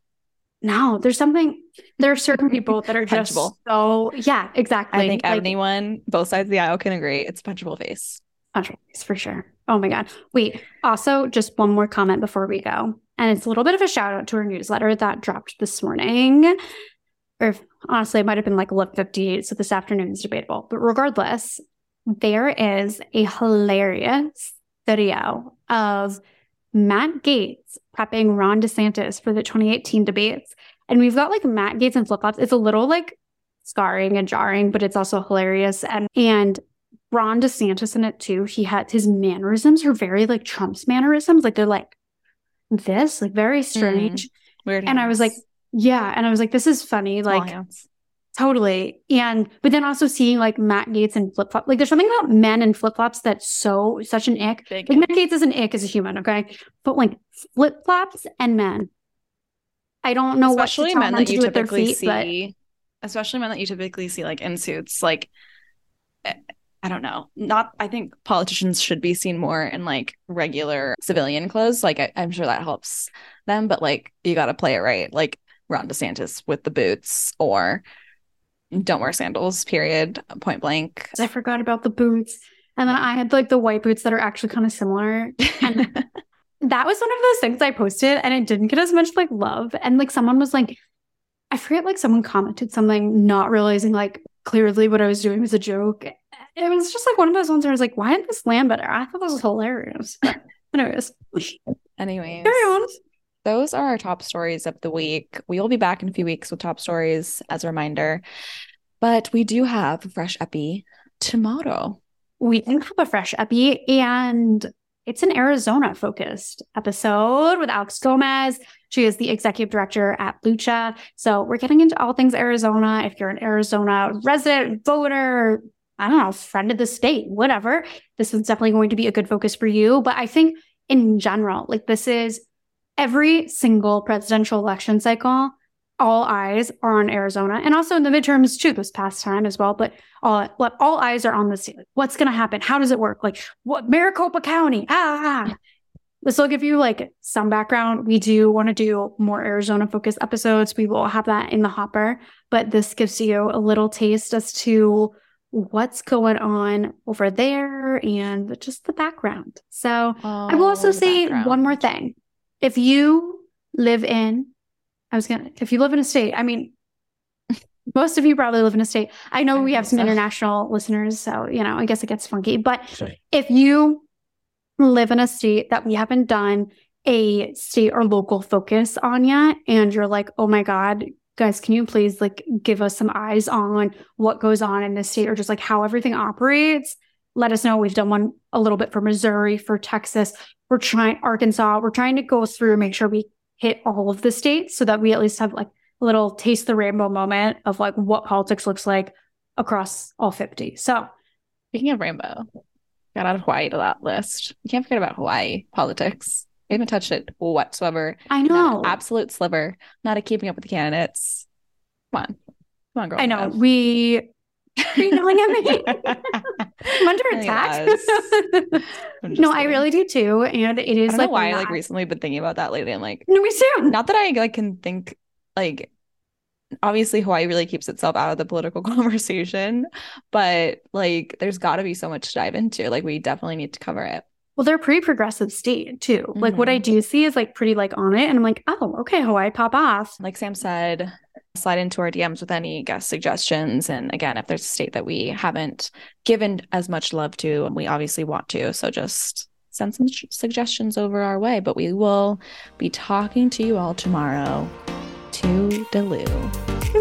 [SPEAKER 1] no, there's something. There are certain people that are just
[SPEAKER 2] Punchable.
[SPEAKER 1] so yeah, exactly.
[SPEAKER 2] I think
[SPEAKER 1] Like,
[SPEAKER 2] anyone, both sides of the aisle can agree it's a punchable face.
[SPEAKER 1] punchable face for sure. Oh my god. Wait. Also, just one more comment before we go, and it's a little bit of a shout out to our newsletter that dropped this morning. Or if, honestly, it might have been like 11:58, so this afternoon is debatable. But regardless, there is a hilarious video of Matt Gaetz prepping Ron DeSantis for the 2018 debates. And we've got like Matt Gaetz and flip flops. It's a little like scarring and jarring, but it's also hilarious. And and Ron DeSantis in it too. He had his mannerisms are very like Trump's mannerisms. Like they're like this, like very mm. strange.
[SPEAKER 2] Weird.
[SPEAKER 1] And I was like, yeah. And I was like, this is funny.
[SPEAKER 2] Small
[SPEAKER 1] Like
[SPEAKER 2] hands.
[SPEAKER 1] Totally. And but then also seeing like Matt Gaetz and flip flop, like there's something about men and flip flops that's so such an ick.
[SPEAKER 2] Big
[SPEAKER 1] Like Matt Gaetz is an ick as a human, okay? But like flip flops and men, I don't know
[SPEAKER 2] especially
[SPEAKER 1] what
[SPEAKER 2] men that you
[SPEAKER 1] do with their
[SPEAKER 2] typically
[SPEAKER 1] feet, but
[SPEAKER 2] see especially men that you typically see like in suits like i don't know not i think politicians should be seen more in like regular civilian clothes like I, i'm sure that helps them but like you got to play it right like ron desantis with the boots or don't wear sandals period point blank
[SPEAKER 1] I forgot about the boots. And then I had like the white boots that are actually kind of similar. And that was one of those things I posted and it didn't get as much like love. And like someone was like, I forget, like someone commented something, not realizing like clearly what I was doing was a joke. It was just like one of those ones where I was like, why didn't this land better? I thought this was hilarious. Anyways,
[SPEAKER 2] anyways
[SPEAKER 1] carry on.
[SPEAKER 2] those are our top stories of the week. We will be back in a few weeks with top stories as a reminder. But we do have a fresh epi tomorrow.
[SPEAKER 1] We do have a fresh epi and it's an Arizona focused episode with Alex Gomez. She is the executive director at Lucha. So we're getting into all things Arizona. If you're an Arizona resident, voter, I don't know, friend of the state, whatever, this is definitely going to be a good focus for you. But I think in general, like this is every single presidential election cycle, all eyes are on Arizona and also in the midterms too this past time as well. But all all eyes are on the state. What's going to happen? How does it work? Like what Maricopa County? Ah, this will give you like some background. We do want to do more Arizona focused episodes. We will have that in the hopper, but this gives you a little taste as to what's going on over there and just the background. So I will also
[SPEAKER 2] Oh,
[SPEAKER 1] say
[SPEAKER 2] background.
[SPEAKER 1] one more thing. If you live in, I was gonna, if you live in a state, I mean, most of you probably live in a state. I know
[SPEAKER 2] I
[SPEAKER 1] we have some
[SPEAKER 2] so.
[SPEAKER 1] international listeners, so you know, I guess it gets funky. But if you live in a state that we haven't done a state or local focus on yet, and you're like, oh my God, guys, can you please like give us some eyes on what goes on in this state or just like how everything operates? Let us know. We've done one a little bit for Missouri, for Texas. We're trying Arkansas. We're trying to go through and make sure we hit all of the states so that we at least have like a little taste the rainbow moment of like what politics looks like across all 50. So
[SPEAKER 2] Speaking of rainbow, got out of Hawaii to that list. You can't forget about Hawaii politics. We haven't touched it whatsoever.
[SPEAKER 1] I
[SPEAKER 2] Not
[SPEAKER 1] know.
[SPEAKER 2] absolute sliver. Not a keeping up with the candidates. Come on. Come on, girl.
[SPEAKER 1] I know. We are you yelling at me? I'm under attack.
[SPEAKER 2] I'm
[SPEAKER 1] no, I really do too. And it is
[SPEAKER 2] I
[SPEAKER 1] like
[SPEAKER 2] know why I like recently been thinking about that lately. I'm like,
[SPEAKER 1] No, me too.
[SPEAKER 2] not that I like can think like obviously Hawaii really keeps itself out of the political conversation, but like there's got to be so much to dive into. Like we definitely need to cover it.
[SPEAKER 1] Well, they're pretty progressive state too. Like what I
[SPEAKER 2] Mm-hmm.
[SPEAKER 1] do see is like pretty like on it. And I'm like, oh, okay, Hawaii pop off.
[SPEAKER 2] Like Sam said, slide into our DMs with any guest suggestions. And again, if there's a state that we haven't given as much love to, and we obviously want to. So just send some suggestions over our way. But we will be talking to you all tomorrow. To Delu.
[SPEAKER 1] Hey,